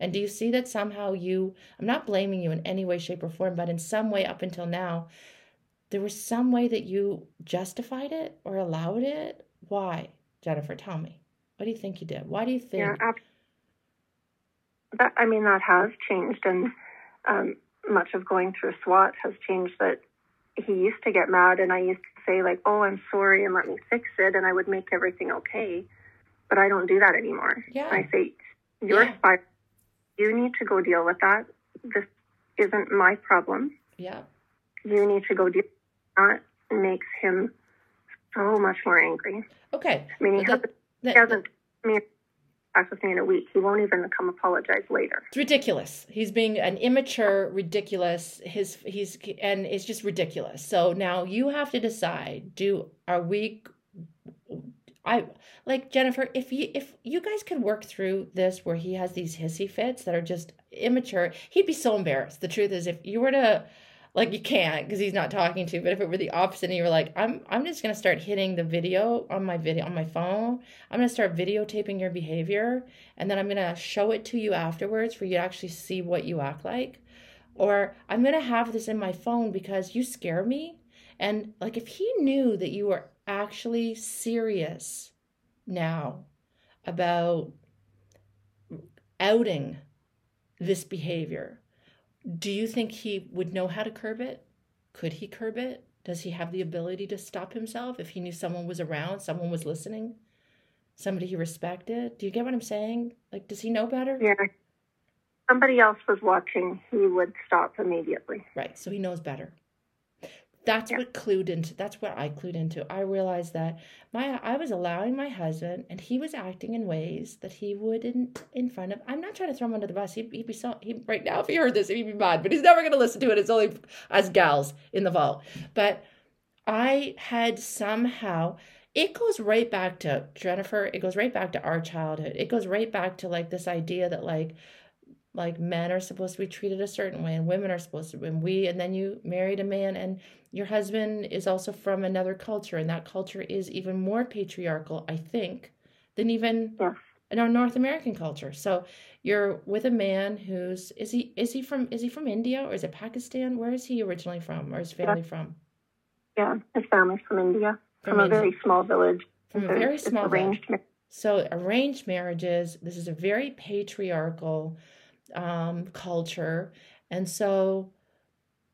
And do you see that somehow you, I'm not blaming you in any way, shape, or form, but in some way up until now, there was some way that you justified it or allowed it? Why? Jennifer, tell me. What do you think you did? Why do you think? Yeah, that, I mean, that has changed. And um, much of going through SWAT has changed that he used to get mad and I used to say like, "Oh, I'm sorry and let me fix it," and I would make everything okay. But I don't do that anymore. Yeah. I say, "You're yeah. You need to go deal with that. This isn't my problem. Yeah. You need to go deal that makes him so much more angry. Okay. I mean, he, that, that, he hasn't. I mean, back with me in a week. He won't even come apologize later. It's ridiculous. He's being an immature, ridiculous. His he's and it's just ridiculous. So now you have to decide: Do are we? I like Jennifer. If you if you guys could work through this, where he has these hissy fits that are just immature, he'd be so embarrassed. The truth is, if you were to like you can't because he's not talking to you. but if it were the opposite and you were like i'm i'm just to start hitting the video on my video on my phone. I'm to start videotaping your behavior and then i'm to show it to you afterwards for you to actually see what you act like. Or i'm to have this in my phone because you scare me. And like if he knew that you were actually serious now about outing this behavior do you think he would know how to curb it? Could he curb it? Does he have the ability to stop himself if he knew someone was around, someone was listening, somebody he respected? Do you get what I'm saying? Like, does he know better? Yeah. Somebody else was watching, he would stop immediately. Right. So he knows better. That's Yeah. what clued into that's what I clued into. I realized that my I was allowing my husband and he was acting in ways that he wouldn't in front of I'm not trying to throw him under the bus. He, he'd be so he right now if he heard this he'd be mad, but he's never gonna listen to it. It's only us gals in the vault. But I had somehow it goes right back to Jennifer, it goes right back to our childhood. It goes right back to like this idea that like like men are supposed to be treated a certain way and women are supposed to and we and then you married a man and your husband is also from another culture and that culture is even more patriarchal i think than even Yes. in our north american culture so you're with a man who's is he is he from is he from india or is it pakistan where is he originally from or his family from Yeah. His family's from India, From from, a very small village. from a very small arranged. village. So arranged marriages, this is a very patriarchal um, culture. And so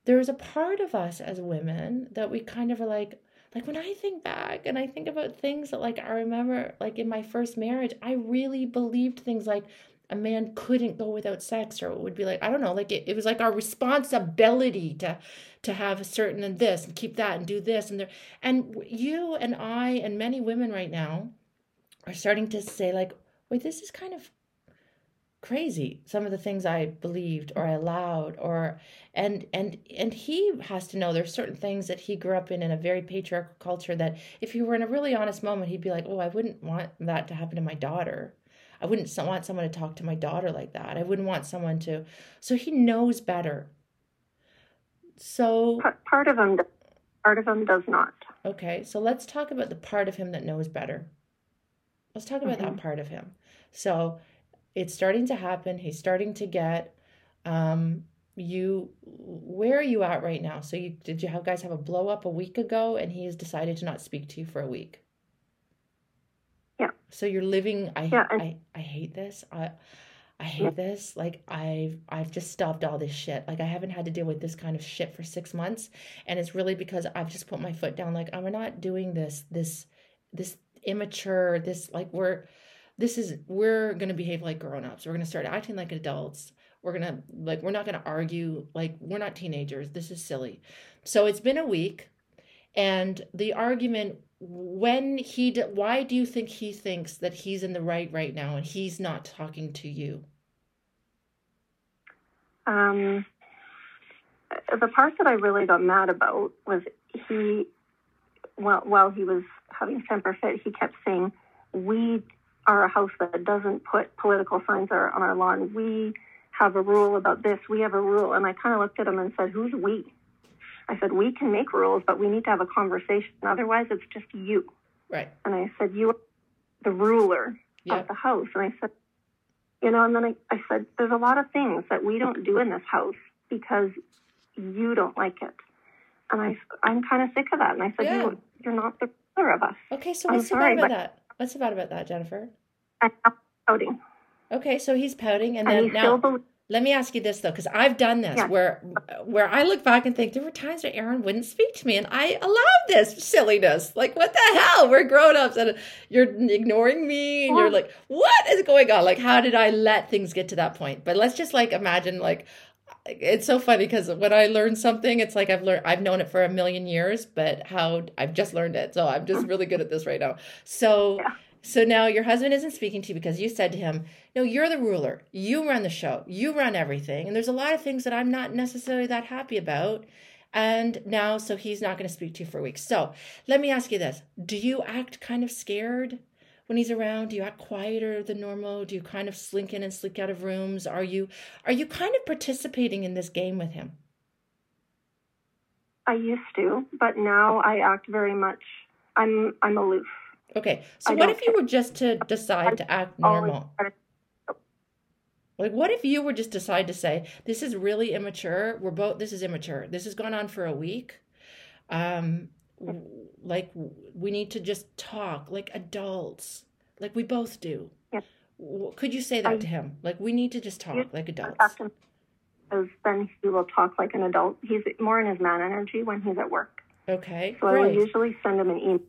there's a part of us as women that we kind of are like, like when I think back and I think about things that like I remember like in my first marriage, I really believed things like a man couldn't go without sex or it would be like, I don't know, like it, it was like our responsibility to to have a certain and this and keep that and do this and there and you and I and many women right now are starting to say like, wait, this is kind of crazy. Some of the things I believed or I allowed or and and and he has to know there's certain things that he grew up in in a very patriarchal culture that if he were in a really honest moment, he'd be like, oh, I wouldn't want that to happen to my daughter. I wouldn't want someone to talk to my daughter like that. I wouldn't want someone to. So he knows better. So Part, of him, part of him does not. Okay, so let's talk about the part of him that knows better. Let's talk about that Mhm. part of him. So it's starting to happen. He's starting to get um you where are you at right now? So you did you have guys have a blow up a week ago and he has decided to not speak to you for a week. Yeah. So you're living I Yeah, and- I I hate this. I I hate Yeah. this. Like I've I've just stopped all this shit. Like I haven't had to deal with this kind of shit for 6 months and it's really because I've just put my foot down like I'm not doing this this this immature this like we're this is we're going to behave like grown-ups. We're going to start acting like adults. We're going to like we're not going to argue like we're not teenagers. This is silly. So it's been a week and the argument when he why do you think he thinks that he's in the right right now and he's not talking to you? Um, the part that I really got mad about was he, while, while he was having temper fit, he kept saying, We are a house that doesn't put political signs on our lawn. We have a rule about this. We have a rule. And I kind of looked at him and said, Who's we? I said, We can make rules, but we need to have a conversation. Otherwise, it's just you. Right. And I said, You are the ruler Yeah. of the house. And I said, you know, and then I, I said, there's a lot of things that we don't do in this house because you don't like it. And I, I'm kind of sick of that. And I said, Yeah. you, you're not the ruler of us. Okay, so I'm what's sorry, about that? What's bad about that, Jennifer? Pouting. Okay, so he's pouting and And, then now still believes, Let me ask you this though, because I've done this Yeah. where where I look back and think there were times where Aaron wouldn't speak to me, and I allowed this silliness. Like, what the hell? We're grown ups, and you're ignoring me, and you're like, what is going on? Like, how did I let things get to that point? But let's just like imagine, like, it's so funny because when I learn something, it's like I've learned, I've known it for a million years, but how I've just learned it, so I'm just mm-hmm. really good at this right now. So. Yeah. So now your husband isn't speaking to you because you said to him, No, you're the ruler. You run the show. You run everything. And there's a lot of things that I'm not necessarily that happy about. And now, so he's not going to speak to you for a week. So let me ask you this Do you act kind of scared when he's around? Do you act quieter than normal? Do you kind of slink in and slink out of rooms? Are you are you kind of participating in this game with him? I used to, but now I act very much, I'm, I'm aloof. Okay. So I what if you were just to decide to act normal? Like, what if you were just decide to say, this is really immature. We're both, this is immature. This has gone on for a week. Um, like, we need to just talk like adults, like we both do. Could you say that I- to him? Like, we need to just talk Yeah, like adults. Because then he will talk like an adult. He's more in his man energy when he's at work. Okay. So I will usually send him an email,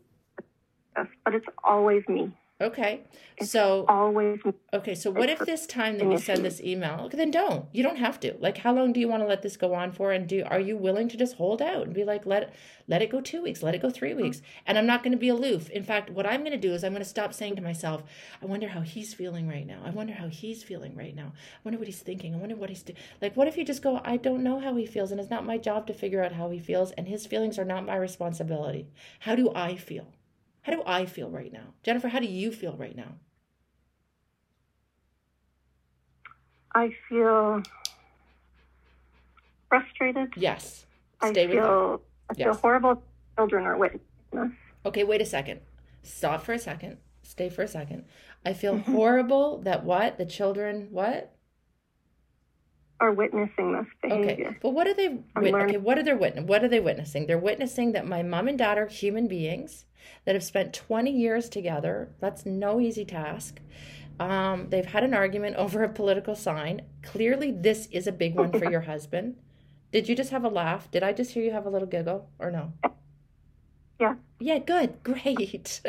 but it's always me. Okay. It's So always Okay, so what if this time that you send this email? Okay, then don't. You don't have to. Like, how long do you want to let this go on for? And do are you willing to just hold out and be like, let let it go two weeks, let it go three weeks, mm-hmm. and I'm not going to be aloof. In fact, what I'm going to do is I'm going to stop saying to myself, I wonder how he's feeling right now. I wonder how he's feeling right now. I wonder what he's thinking. I wonder what he's doing. Like, what if you just go, I don't know how he feels, and it's not my job to figure out how he feels, and his feelings are not my responsibility. How do I feel? How do I feel right now, Jennifer? How do you feel right now? I feel frustrated. Yes. I Stay with that. feel I feel Yes. horrible. Children are witnessing this. Okay, wait a second. Stop for a second. Stay for a second. I feel mm-hmm. horrible that what? The children, what? Are witnessing this behavior. Okay. But what are they wit- okay, what are they witness what are they witnessing? They're witnessing that my mom and dad are human beings that have spent 20 years together. That's no easy task. Um, they've had an argument over a political sign. Clearly this is a big one for your husband. Did you just have a laugh? Did I just hear you have a little giggle or no? Yeah. Yeah, good. Great.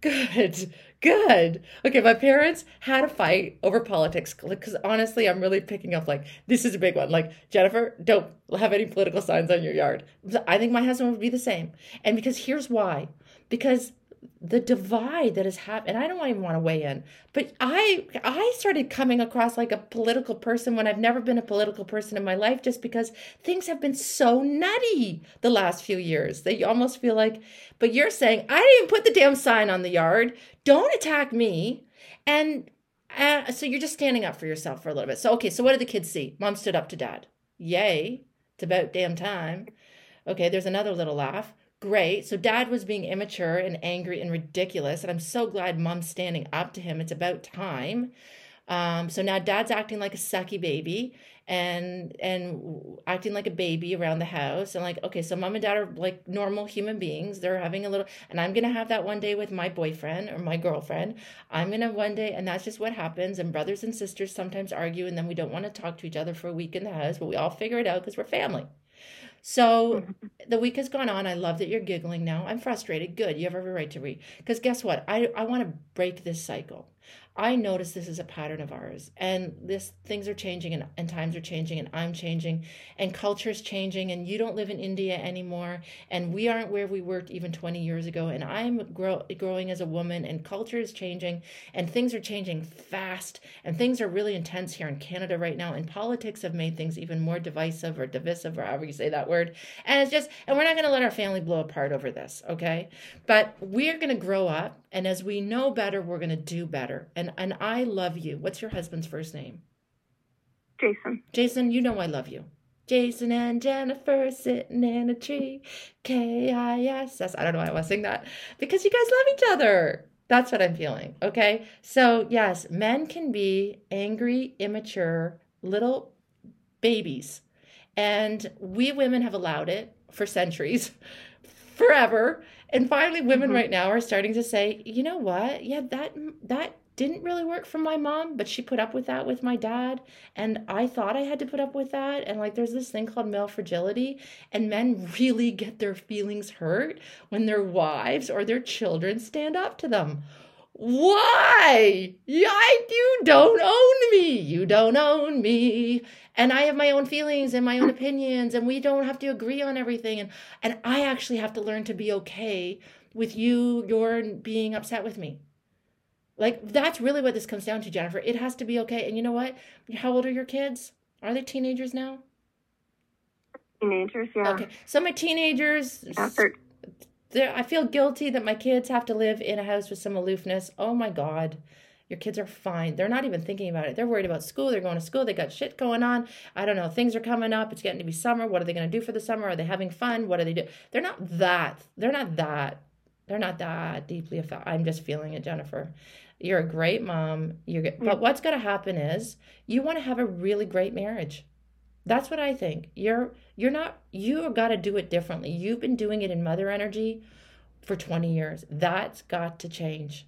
good. Good. Okay, my parents had a fight over politics because honestly, I'm really picking up like this is a big one. Like, Jennifer, don't have any political signs on your yard. I think my husband would be the same. And because here's why. Because the divide that has happened, and I don't even want to weigh in, but I I started coming across like a political person when I've never been a political person in my life, just because things have been so nutty the last few years that you almost feel like. But you're saying I didn't even put the damn sign on the yard. Don't attack me, and uh, so you're just standing up for yourself for a little bit. So okay, so what did the kids see? Mom stood up to dad. Yay! It's about damn time. Okay, there's another little laugh. Great. So dad was being immature and angry and ridiculous. And I'm so glad mom's standing up to him. It's about time. Um, so now dad's acting like a sucky baby and and acting like a baby around the house and like okay so mom and dad are like normal human beings they're having a little and i'm gonna have that one day with my boyfriend or my girlfriend i'm gonna one day and that's just what happens and brothers and sisters sometimes argue and then we don't want to talk to each other for a week in the house but we all figure it out because we're family so mm-hmm. the week has gone on. I love that you're giggling now. I'm frustrated. Good. You have every right to read. Because guess what? I, I want to break this cycle. I notice this is a pattern of ours, and this things are changing, and, and times are changing, and I'm changing, and culture's changing, and you don't live in India anymore, and we aren't where we were even 20 years ago, and I'm grow, growing as a woman, and culture is changing, and things are changing fast, and things are really intense here in Canada right now, and politics have made things even more divisive or divisive, or however you say that word, and it's just, and we're not going to let our family blow apart over this, okay? But we're going to grow up, and as we know better, we're going to do better. And and I love you. What's your husband's first name? Jason. Jason, you know I love you. Jason and Jennifer sitting in a tree. K I S S. I don't know why I was to sing that. Because you guys love each other. That's what I'm feeling. Okay. So, yes, men can be angry, immature, little babies. And we women have allowed it for centuries, forever. And finally, women Mhm. right now are starting to say, you know what? Yeah, that that didn't really work for my mom, but she put up with that with my dad, and I thought I had to put up with that. And like, there's this thing called male fragility, and men really get their feelings hurt when their wives or their children stand up to them. Why? You don't own me. You don't own me. And I have my own feelings and my own opinions, and we don't have to agree on everything. And and I actually have to learn to be okay with you, your being upset with me. Like that's really what this comes down to, Jennifer. It has to be okay. And you know what? How old are your kids? Are they teenagers now? Teenagers, yeah. Okay. So my teenagers they're- I feel guilty that my kids have to live in a house with some aloofness. Oh my God. Your kids are fine. They're not even thinking about it. They're worried about school. They're going to school. They got shit going on. I don't know. Things are coming up. It's getting to be summer. What are they going to do for the summer? Are they having fun? What are they do? They're not that. They're not that. They're not that deeply affected. I'm just feeling it, Jennifer. You're a great mom. You're good. But mm. what's going to happen is you want to have a really great marriage. That's what I think. You're you're not you got to do it differently. You've been doing it in mother energy for 20 years. That's got to change.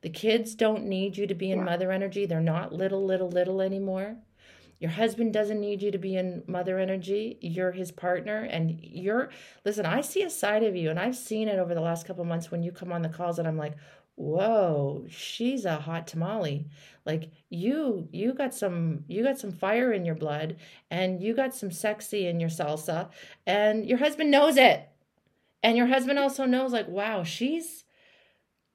The kids don't need you to be in Yeah. mother energy. They're not little little little anymore. Your husband doesn't need you to be in mother energy. You're his partner and you're listen, I see a side of you and I've seen it over the last couple months when you come on the calls and I'm like, whoa, she's a hot tamale. Like you you got some you got some fire in your blood and you got some sexy in your salsa and your husband knows it. And your husband also knows like wow, she's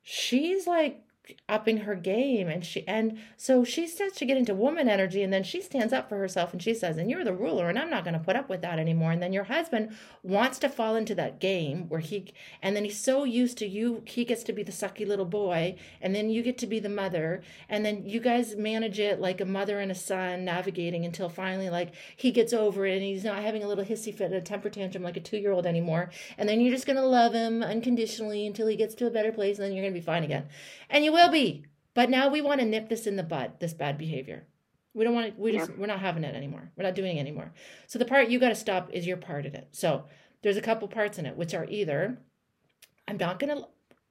she's like upping her game and she and so she starts to get into woman energy and then she stands up for herself and she says and you're the ruler and i'm not going to put up with that anymore. And then your husband wants to fall into that game where he and then he's so used to you he gets to be the sucky little boy and then you get to be the mother and then you guys manage it like a mother and a son navigating until finally like he gets over it and he's not having a little hissy fit and a temper tantrum like a two year old anymore. And then you're just going to love him unconditionally until he gets to a better place and then you're going to be fine again and you will be. But now we want to nip this in the bud, this bad behavior. We don't want to, we just, yeah. we're not having it anymore. We're not doing it anymore. So the part you got to stop is your part in it. So there's a couple parts in it, which are either I'm not going to,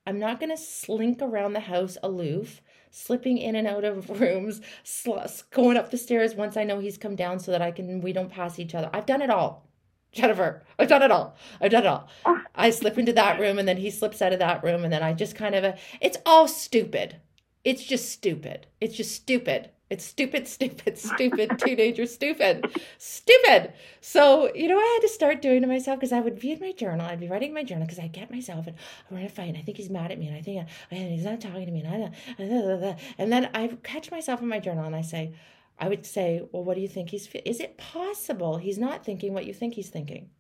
I'm not going to slink around the house aloof, slipping in and out of rooms, sl- going up the stairs once I know he's come down so that I can, we don't pass each other. I've done it all. Jennifer, I've done it all. I've done it all. Ah. I slip into that room and then he slips out of that room and then I just kind of, it's all stupid. It's just stupid. It's just stupid. It's stupid, stupid, stupid, teenager, stupid, stupid. So, you know, I had to start doing to myself because I would be in my journal. I'd be writing my journal because I get myself and we're in a fight. And I think he's mad at me. And I think and he's not talking to me. And, I, and then I catch myself in my journal and I say, I would say, well, what do you think he's? Is it possible he's not thinking what you think he's thinking?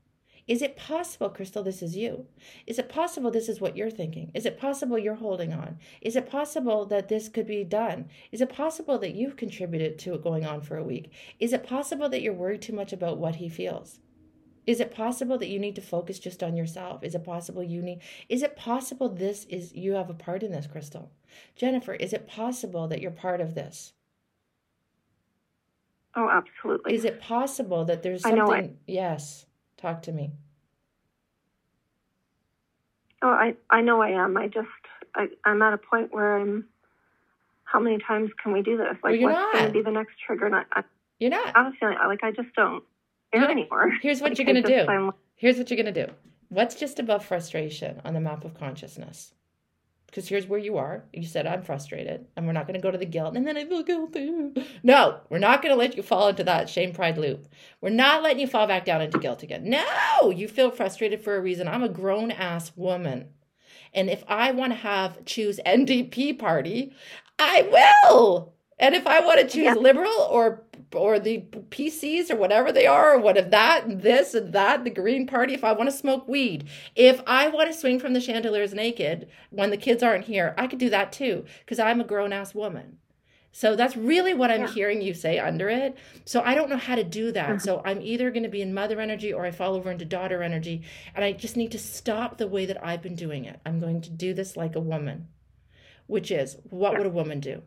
Is it possible, Crystal, this is you? Is it possible this is what you're thinking? Is it possible you're holding on? Is it possible that this could be done? Is it possible that you've contributed to it going on for a week? Is it possible that you're worried too much about what he feels? Is it possible that you need to focus just on yourself? Is it possible you need Is it possible this is you have a part in this, Crystal? Jennifer, is it possible that you're part of this? Oh, absolutely. Is it possible that there's something? I know I, yes. Talk to me. Oh, I, I know I am. I just, I, I'm at a point where I'm, how many times can we do this? Like, well, what's going to be the next trigger? And I, I, you're not. I'm feeling like I just don't care anymore. Here's what like, you're going to do. I'm, Here's what you're going to do. What's just above frustration on the map of consciousness? Because here's where you are. You said, I'm frustrated, and we're not going to go to the guilt, and then I feel guilty. No, we're not going to let you fall into that shame pride loop. We're not letting you fall back down into guilt again. No, you feel frustrated for a reason. I'm a grown ass woman. And if I want to have choose NDP party, I will. And if I want to choose yeah. liberal or or the PCs or whatever they are, or what if that and this and that, the Green Party, if I want to smoke weed, if I want to swing from the chandeliers naked when the kids aren't here, I could do that too, because I'm a grown ass woman. So that's really what I'm yeah. hearing you say under it. So I don't know how to do that. Mm-hmm. So I'm either going to be in mother energy or I fall over into daughter energy. And I just need to stop the way that I've been doing it. I'm going to do this like a woman, which is what yeah. would a woman do?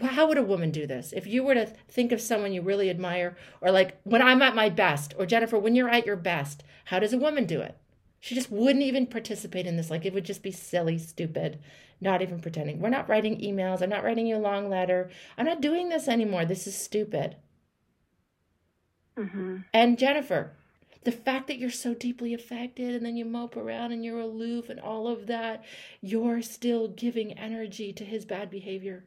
How would a woman do this? If you were to think of someone you really admire, or like when I'm at my best, or Jennifer, when you're at your best, how does a woman do it? She just wouldn't even participate in this. Like it would just be silly, stupid, not even pretending. We're not writing emails. I'm not writing you a long letter. I'm not doing this anymore. This is stupid. Mm-hmm. And Jennifer, the fact that you're so deeply affected and then you mope around and you're aloof and all of that, you're still giving energy to his bad behavior.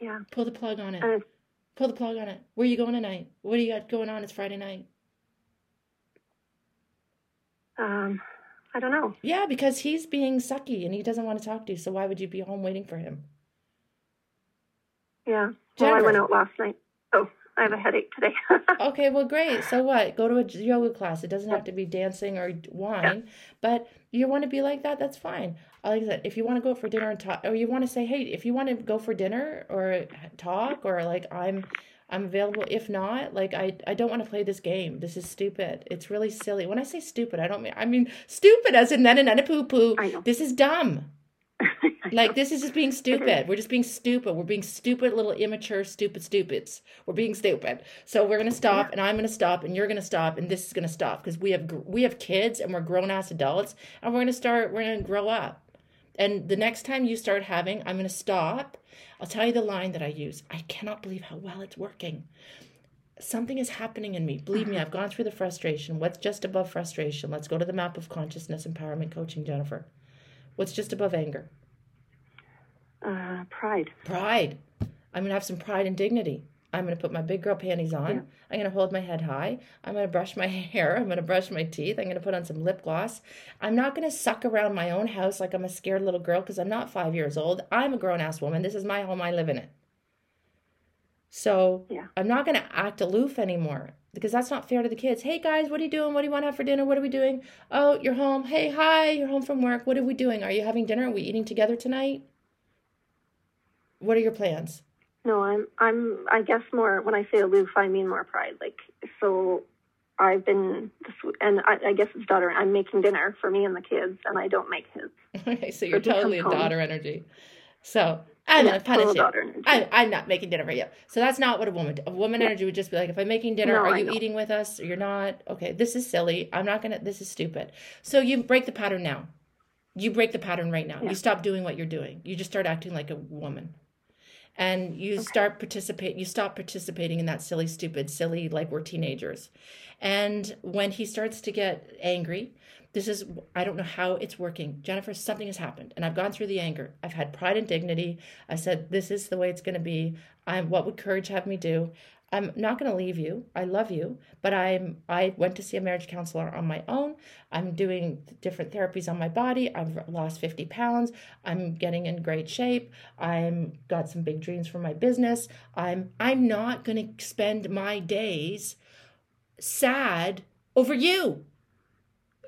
Yeah. Pull the plug on it. Pull the plug on it. Where are you going tonight? What do you got going on? It's Friday night. Um, I don't know. Yeah, because he's being sucky and he doesn't want to talk to you. So why would you be home waiting for him? Yeah. Well, I went out last night. Oh, I have a headache today. okay, well, great. So what? Go to a yoga class. It doesn't have to be dancing or wine, yeah. but you want to be like that. That's fine. Like I said, if you want to go for dinner and talk, or you want to say, hey, if you want to go for dinner or talk, or like I'm, I'm available. If not, like I, I don't want to play this game. This is stupid. It's really silly. When I say stupid, I don't mean I mean stupid as in then and a poo poo. This is dumb. like this is just being stupid. We're just being stupid. We're being stupid little immature stupid stupids. We're being stupid. So we're gonna stop, yeah. and I'm gonna stop, and you're gonna stop, and this is gonna stop because we have we have kids and we're grown ass adults, and we're gonna start. We're gonna grow up. And the next time you start having, I'm gonna stop. I'll tell you the line that I use. I cannot believe how well it's working. Something is happening in me. Believe me, I've gone through the frustration. What's just above frustration? Let's go to the map of consciousness empowerment coaching, Jennifer. What's just above anger? Uh, pride. Pride. I'm gonna have some pride and dignity. I'm gonna put my big girl panties on. Yeah. I'm gonna hold my head high. I'm gonna brush my hair. I'm gonna brush my teeth. I'm gonna put on some lip gloss. I'm not gonna suck around my own house like I'm a scared little girl because I'm not five years old. I'm a grown ass woman. This is my home. I live in it. So Yeah. I'm not gonna act aloof anymore because that's not fair to the kids. Hey guys, what are you doing? What do you want to have for dinner? What are we doing? Oh, you're home. Hey, hi, you're home from work. What are we doing? Are you having dinner? Are we eating together tonight? What are your plans? No, I'm I'm I guess more when I say aloof, I mean more pride. Like so, I've been and I, I guess it's daughter. I'm making dinner for me and the kids, and I don't make his. Okay, so you're totally home. daughter energy. So I'm Yeah, total daughter energy. I, I'm not making dinner for you. So that's not what a woman. A woman energy would just be like, if I'm making dinner, No, are you eating with us? Or you're not. Okay, this is silly. I'm not gonna. This is stupid. So you break the pattern now. You break the pattern right now. Yeah. You stop doing what you're doing. You just start acting like a woman. And you start participate. You stop participating in that silly, stupid, silly, like we're teenagers. And when he starts to get angry, this is I don't know how it's working. Jennifer, something has happened, and I've gone through the anger. I've had pride and dignity. I said this is the way it's going to be. I'm what would courage have me do? I'm not going to leave you. I love you, but I'm I went to see a marriage counselor on my own. I'm doing different therapies on my body. I've lost 50 pounds. I'm getting in great shape. I'm got some big dreams for my business. I'm I'm not going to spend my days sad over you.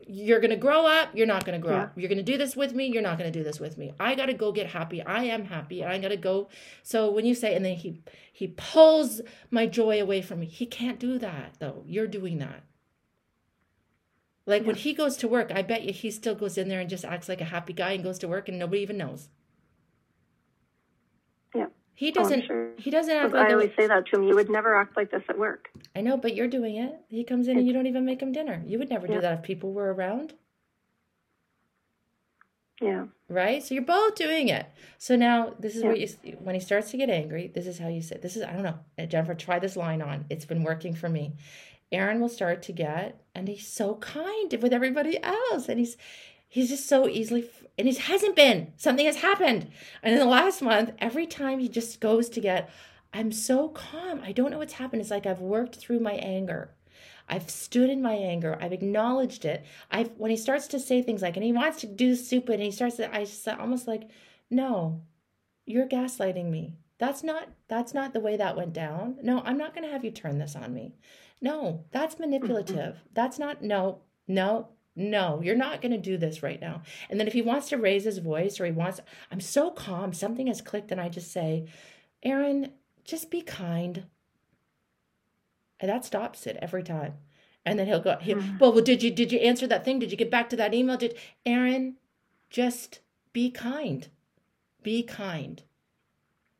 You're going to grow up. You're not going to grow Yeah. up. You're going to do this with me. You're not going to do this with me. I got to go get happy. I am happy. And I got to go. So when you say, and then he, he pulls my joy away from me, he can't do that though. You're doing that. Like when he goes to work, I bet you he still goes in there and just acts like a happy guy and goes to work and nobody even knows. Yeah. He Oh, doesn't. sure. He doesn't act like I a- always say that to him. You would never act like this at work. I know, but you're doing it. He comes in and you don't even make him dinner. You would never do that if people were around, Yeah. right? So you're both doing it. So now this is Yeah. what you when he starts to get angry. This is how you say. This is I don't know. Uh, Jennifer, try this line on. It's been working for me. Aaron will start to get, and he's so kind with everybody else, and he's he's just so easily and it hasn't been. Something has happened. And in the last month every time he just goes to get i'm so calm. I don't know what's happened. It's like i've worked through my anger. I've stood in my anger. I've acknowledged it. I've when he starts to say things like and he wants to do stupid and he starts to i just almost like no you're gaslighting me. That's not that's not the way that went down. No i'm not to have you turn this on me. No that's manipulative. That's not no no no, you're not going to do this right now. And then if he wants to raise his voice or he wants, I'm so calm, something has clicked, and I just say, Aaron, just be kind. And that stops it every time. And then he'll go, he'll, hmm. well, well, did you did you answer that thing? Did you get back to that email? Did Aaron, just be kind. Be kind.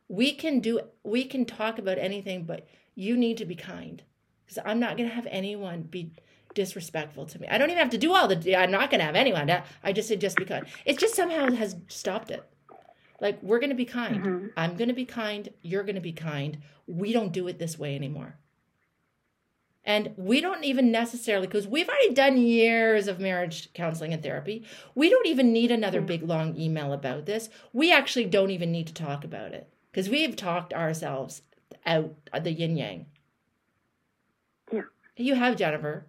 We can do we can talk about anything, but you need to be kind. Because I'm not gonna have anyone be disrespectful to me. I don't even have to do all the. I'm not gonna have anyone. I- just said just be kind. It just somehow has stopped it. Like we're gonna be kind. Mm-hmm. I'm gonna be kind. You're gonna be kind. We don't do it this way anymore. And we don't even necessarily, because we've already done years of marriage counseling and therapy. We don't even need another mm. big long email about this. We actually don't even need to talk about it because we've talked ourselves out of the yin yang. Yeah. You have, Jennifer.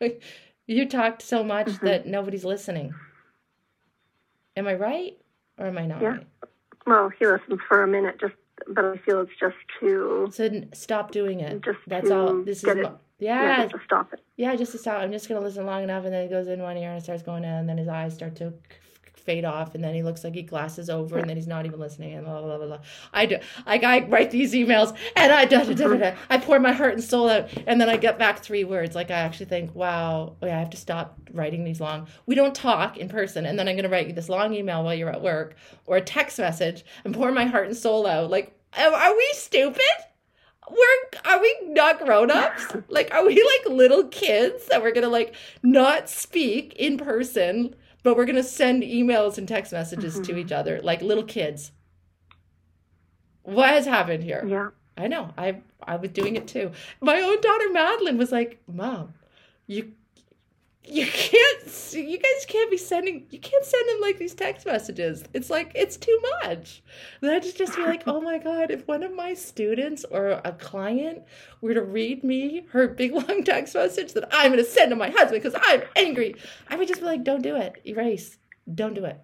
you talked so much mm-hmm. that nobody's listening. Am I right or am I not Yeah. right? Well, he listened for a minute, just, but I feel it's just to, So stop doing it. Just That's all. This is it- mo- yeah, yeah, just to stop it. Yeah, just to stop. I'm just gonna listen long enough, and then he goes in one ear and it starts going in, and then his eyes start to fade off, and then he looks like he glasses over, and then he's not even listening, and blah blah blah blah. I do. I, I write these emails, and I da, da, da, da. I pour my heart and soul out, and then I get back three words. Like I actually think, wow, I have to stop writing these long. We don't talk in person, and then I'm gonna write you this long email while you're at work, or a text message, and pour my heart and soul out. Like, are are we stupid? we're are we not grown-ups like are we like little kids that we're gonna like not speak in person but we're gonna send emails and text messages to mm-hmm. each other like little kids. What has happened here? Yeah. i know. I i was doing it too. My own daughter madeline was like mom you you can't you guys can't be sending you can't send them like these text messages. It's like it's too much. Then i just just be like oh my god if one of my students or a client were to read me her big long text message that i'm going to send to my husband because i'm angry i would just be like don't do it. Erase. Don't do it.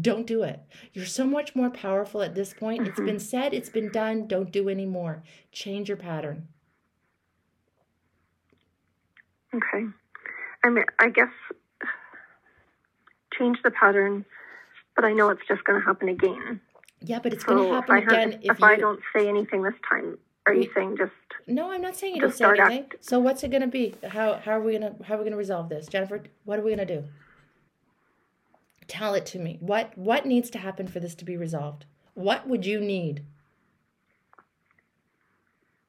Don't do it. You're so much more powerful at this point. Mm-hmm. it's been said. It's been done. Don't do anymore. Change your pattern. Okay I mean, I guess change the pattern, but I know it's just going to happen again. Yeah, but it's so going to happen again if, if you... I don't say anything this time. Are you saying just? No, I'm not saying you don't say anything. Act... So what's it going to be? How how are we gonna how are we gonna resolve this, Jennifer? What are we gonna do? Tell it to me. What what needs to happen for this to be resolved? What would you need?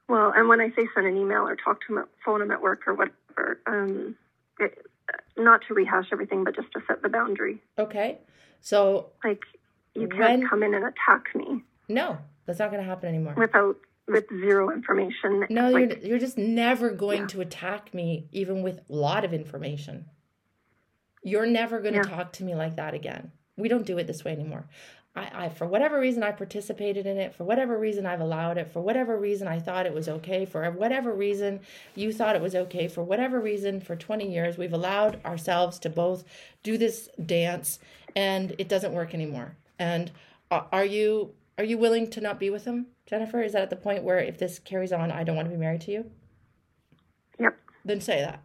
Well, and when I say send an email or talk to him, at, phone him at work or whatever, um, not to rehash everything, but just to set the boundary. Okay. So, like, you can't when, come in and attack me. No, that's not going to happen anymore. Without with zero information. No, like, you're you're just never going yeah. to attack me, even with a lot of information. You're never going to yeah. talk to me like that again. We don't do it this way anymore. I, I, for whatever reason I participated in it, for whatever reason I've allowed it, for whatever reason I thought it was okay, for whatever reason you thought it was okay, for whatever reason for 20 years we've allowed ourselves to both do this dance and it doesn't work anymore. And are you are you willing to not be with him, Jennifer? Is that at the point where if this carries on I don't want to be married to you? Yep. Then say that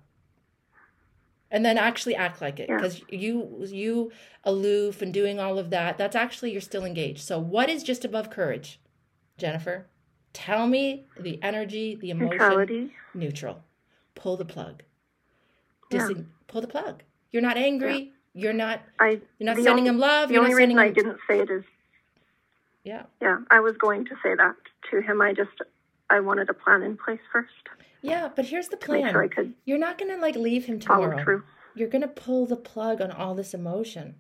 and then actually act like it because yeah. you you aloof and doing all of that that's actually you're still engaged. So what is just above courage? Jennifer tell me the energy the emotion. Neutrality. neutral. Pull the plug. Dis- yeah. pull the plug. You're not angry. Yeah. you're not I, you're not sending only, him love. the you're only reason him... i didn't say it is yeah. Yeah i was going to say that to him. I just i wanted a plan in place first yeah, but here's the plan. Sure You're not going to like leave him tomorrow. You're going to pull the plug on all this emotion.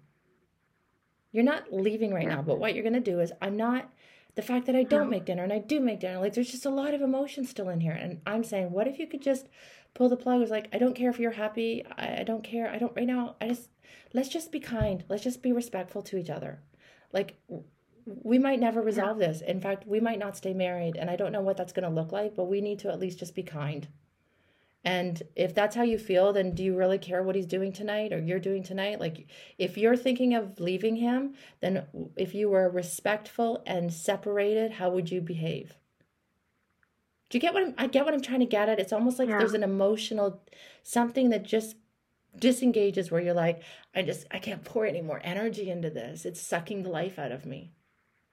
You're not leaving right yeah. now, but what you're going to do is I'm not the fact that I don't make dinner and I do make dinner. Like there's just a lot of emotion still in here. And I'm saying, what if you could just pull the plug? It's like, I don't care if you're happy. I, I don't care. I don't right now. I just let's just be kind. Let's just be respectful to each other. Like we might never resolve this. In fact, we might not stay married, and I don't know what that's going to look like, but we need to at least just be kind. And if that's how you feel, then do you really care what he's doing tonight or you're doing tonight? Like, if you're thinking of leaving him, then if you were respectful and separated, how would you behave? Do you get what I'm, I get what I'm trying to get at? It's almost like yeah. there's an emotional something that just disengages where you're like, I just I can't pour any more energy into this. It's sucking the life out of me.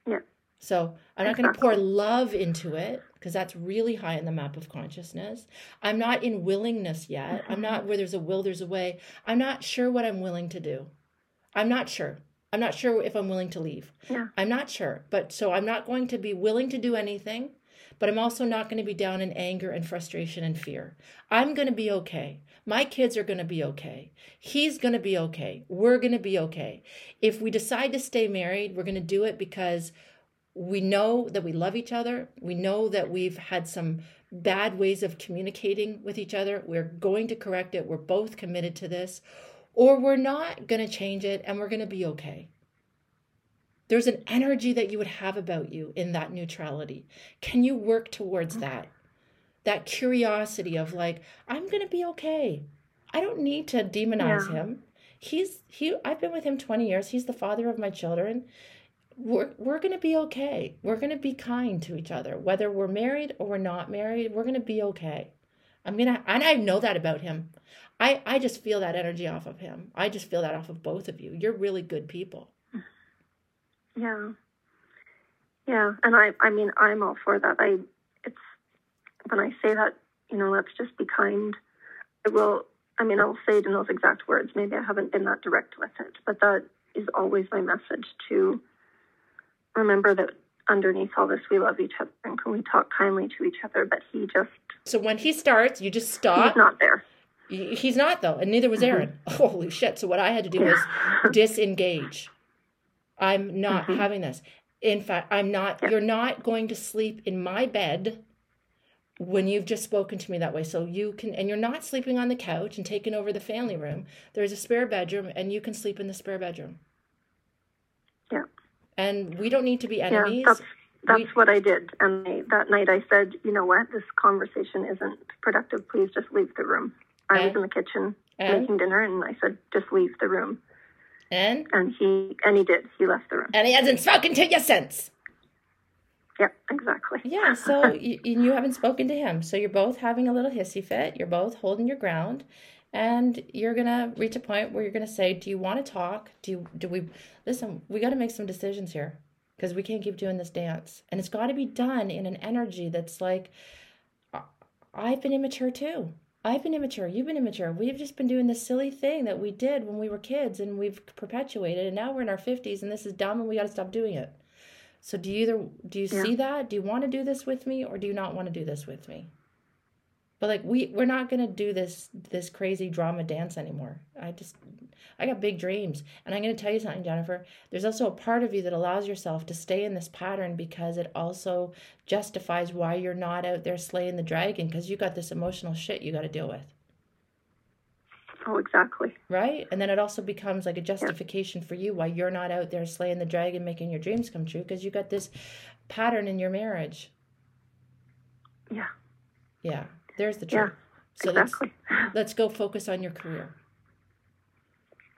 Yeah. So I'm not going to pour love into it because that's really high in the map of consciousness. I'm not in willingness yet. Mm-hmm. I'm not where there's a will, there's a way. I'm not sure what I'm willing to do. I'm not sure. I'm not sure if I'm willing to leave. Yeah. I'm not sure. But so I'm not going to be willing to do anything, but I'm also not going to be down in anger and frustration and fear. I'm going to be okay. My kids are going to be okay. He's going to be okay. We're going to be okay. If we decide to stay married, we're going to do it because we know that we love each other. We know that we've had some bad ways of communicating with each other. We're going to correct it. We're both committed to this. Or we're not going to change it and we're going to be okay. There's an energy that you would have about you in that neutrality. Can you work towards mm. that? That curiosity of like, I'm going to be okay. I don't need to demonize yeah. him. He's he I've been with him 20 years. He's the father of my children we're, we're going to be okay. We're going to be kind to each other. Whether we're married or we're not married, we're going to be okay. I'm going to, and I know that about him. I, I just feel that energy off of him. I just feel that off of both of you. You're really good people. Yeah. Yeah. And I, I mean, I'm all for that. I, it's, when I say that, you know, let's just be kind. I will, I mean, I'll say it in those exact words. Maybe I haven't been that direct with it, but that is always my message to remember that underneath all this, we love each other and can we talk kindly to each other. But he just. So when he starts, you just stop. He's not there. He's not, though. And neither was mm-hmm. Aaron. Mm-hmm. Holy shit. So what I had to do yeah. was disengage. I'm not mm-hmm. having this. In fact, I'm not, you're not going to sleep in my bed when you've just spoken to me that way. So you can, and you're not sleeping on the couch and taking over the family room. There's a spare bedroom, and you can sleep in the spare bedroom. Yeah. And we don't need to be enemies. Yeah, that's that's We- what I did. And I, that night I said, you know what, this conversation isn't productive. Please just leave the room. I was in the kitchen and- making dinner, and I said, just leave the room. And And he and he did. He left the room. and he hasn't spoken to you since. Yep, exactly. Yeah, so you, you haven't spoken to him. So you're both having a little hissy fit. You're both holding your ground. And you're going to reach a point where you're going to say, "Do you want to talk? Do you do we listen, we got to make some decisions here because we can't keep doing this dance. And it's got to be done in an energy that's like I've been immature too. I've been immature. You've been immature. We've just been doing this silly thing that we did when we were kids and we've perpetuated. And now we're in our 50s and this is dumb and we got to stop doing it. So do you either do you Yeah. see that? Do you want to do this with me or do you not want to do this with me? But like we we're not going to do this this crazy drama dance anymore. I just I got big dreams. And I'm going to tell you something, Jennifer. There's also a part of you that allows yourself to stay in this pattern because it also justifies why you're not out there slaying the dragon because you got this emotional shit you got to deal with. Oh, exactly. Right? And then it also becomes like a justification for you why you're not out there slaying the dragon, making your dreams come true because you got this pattern in your marriage. Yeah, Yeah, there's the truth. Yeah. So let's let's go focus on your career.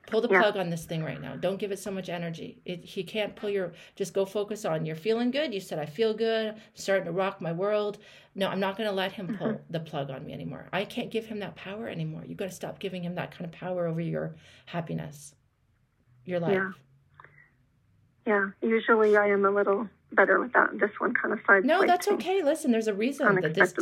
Pull the Yeah. plug on this thing right now. Don't give it so much energy. It, he can't pull your. Just go focus on. You're feeling good. You said I feel good. I'm starting to rock my world. No, I'm not going to let him pull Mm-hmm. the plug on me anymore. I can't give him that power anymore. You got to stop giving him that kind of power over your happiness, your life. Yeah. Yeah, usually I am a little better with that. This one kind of sideswiped No, that's okay. Listen, there's a reason that this.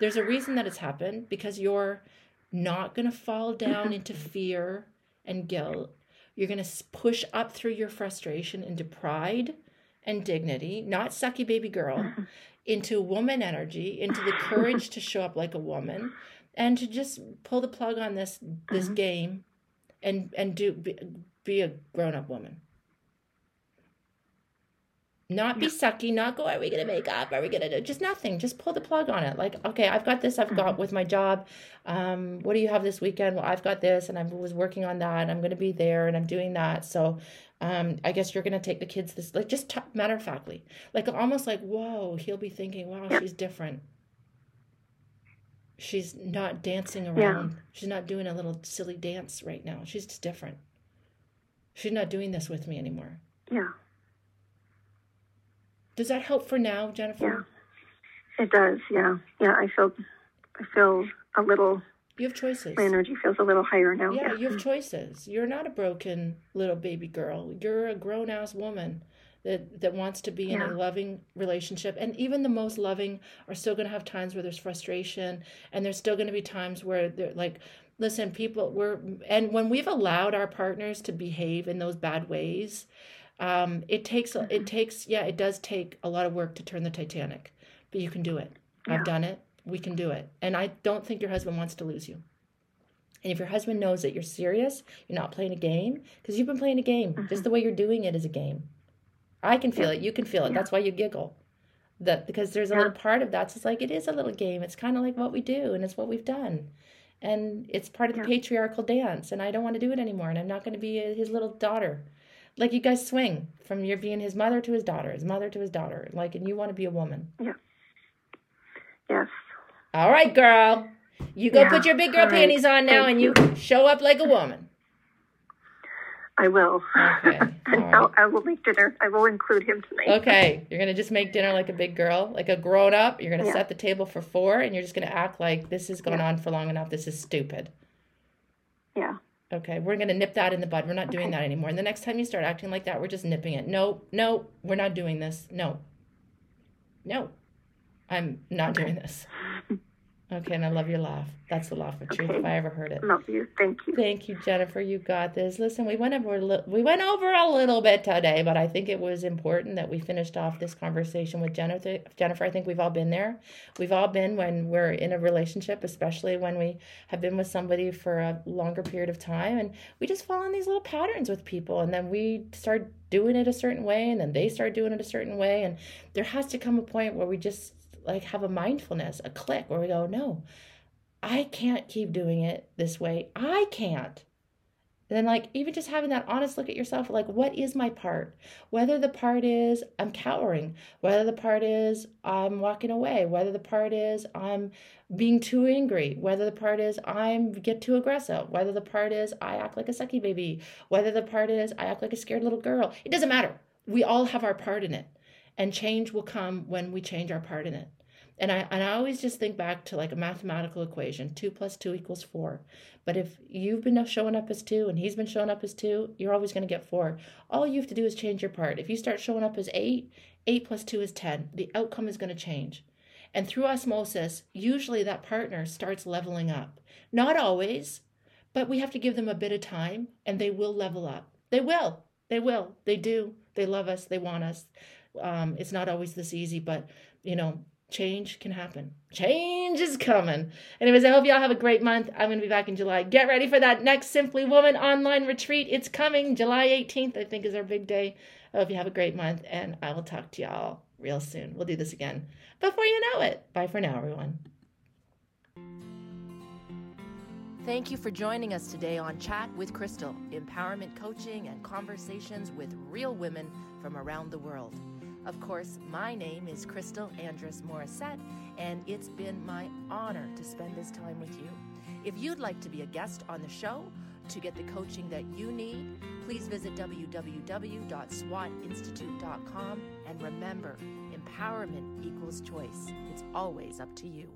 There's a reason that it's happened because you're not going to fall down into fear and guilt. You're going to push up through your frustration into pride and dignity, not sucky baby girl, into woman energy, into the courage to show up like a woman and to just pull the plug on this this mm-hmm. game and and do be, be a grown-up woman. Not be sucky, not go, are we going to make up? Are we going to do just nothing? Just pull the plug on it. Like, okay, I've got this, I've got with my job. Um, what do you have this weekend? Well, I've got this and I was working on that and I'm going to be there and I'm doing that. So, um, I guess you're going to take the kids this, like, just t- matter of factly, like, almost like, whoa, he'll be thinking, wow, she's different. She's not dancing around. She's not doing a little silly dance right now. She's just different. She's not doing this with me anymore. yeah, Does that help for now, Jennifer? Yeah. it does. Yeah, yeah. I feel, I feel a little. You have choices. My energy feels a little higher now. Yeah, you have choices. You're not a broken little baby girl. You're a grown ass woman that that wants to be in a loving relationship. And even the most loving are still going to have times where there's frustration, and there's still going to be times where they're like, listen, people, we're and when we've allowed our partners to behave in those bad ways, um, it takes it mm-hmm. takes yeah, it does take a lot of work to turn the Titanic, but you can do it. Yeah. I've done it. We can do it. And I don't think your husband wants to lose you. And if your husband knows that you're serious, you're not playing a game, because you've been playing a game. Mm-hmm. Just the way you're doing it is a game. I can feel it. You can feel it. That's why you giggle. That because there's a Yeah. little part of that's just like it is a little game. It's kind of like what we do, and it's what we've done, and it's part of the Yeah. patriarchal dance. And I don't want to do it anymore. And I'm not going to be uh, his little daughter. Like you guys swing from your being his mother to his daughter, his mother to his daughter. Like, and you want to be a woman. Yeah. Yes. All right, girl. You go Yeah, put your big girl all right. panties on now, Thank and you show up like a woman. I will. Okay, and right. I'll, I will make dinner. I will include him tonight. Okay, you're gonna just make dinner like a big girl, like a grown up. You're gonna Yeah. set the table for four, and you're just gonna act like this has gone Yeah. on for long enough. This is stupid. Yeah. Okay, we're gonna nip that in the bud. We're not doing Okay. that anymore. And the next time you start acting like that, we're just nipping it. No, no, we're not doing this. No, no, I'm not doing this. Okay, and I love your laugh. That's the laugh of truth Okay. if I ever heard it. Love you. Thank you. Thank you, Jennifer. You got this. Listen, we went over a li- we went over a little bit today, but I think it was important that we finished off this conversation with Jennifer. Jennifer, I think we've all been there. We've all been when we're in a relationship, especially when we have been with somebody for a longer period of time, and we just fall in these little patterns with people, and then we start doing it a certain way, and then they start doing it a certain way, and there has to come a point where we just like have a mindfulness, a click where we go, no, I can't keep doing it this way. I can't. And then, like, even just having that honest look at yourself, like, what is my part? Whether the part is I'm cowering, whether the part is I'm walking away, whether the part is I'm being too angry, whether the part is I'm get too aggressive, whether the part is I act like a sucky baby, whether the part is I act like a scared little girl. It doesn't matter. We all have our part in it. And change will come when we change our part in it. And I and I always just think back to like a mathematical equation: two plus two equals four. But if you've been showing up as two and he's been showing up as two, you're always going to get four. All you have to do is change your part. If you start showing up as eight, eight plus two is ten. The outcome is going to change. And through osmosis, usually that partner starts leveling up. Not always, but we have to give them a bit of time and they will level up. They will. They will. They do. They love us. They want us. Um, it's not always this easy, but you know, change can happen. Change is coming. Anyways, I hope y'all have a great month. I'm going to be back in July. Get ready for that next Simply Woman online retreat. It's coming. July 18th, I think, is our big day. I hope you have a great month, and I will talk to y'all real soon. We'll do this again before you know it. Bye for now, everyone. Thank you for joining us today on Chat with Crystal, empowerment coaching and conversations with real women from around the world. Of course, my name is Crystal Andrus Morissette, and it's been my honor to spend this time with you. If you'd like to be a guest on the show to get the coaching that you need, please visit www.swatinstitute.com and remember, empowerment equals choice. It's always up to you.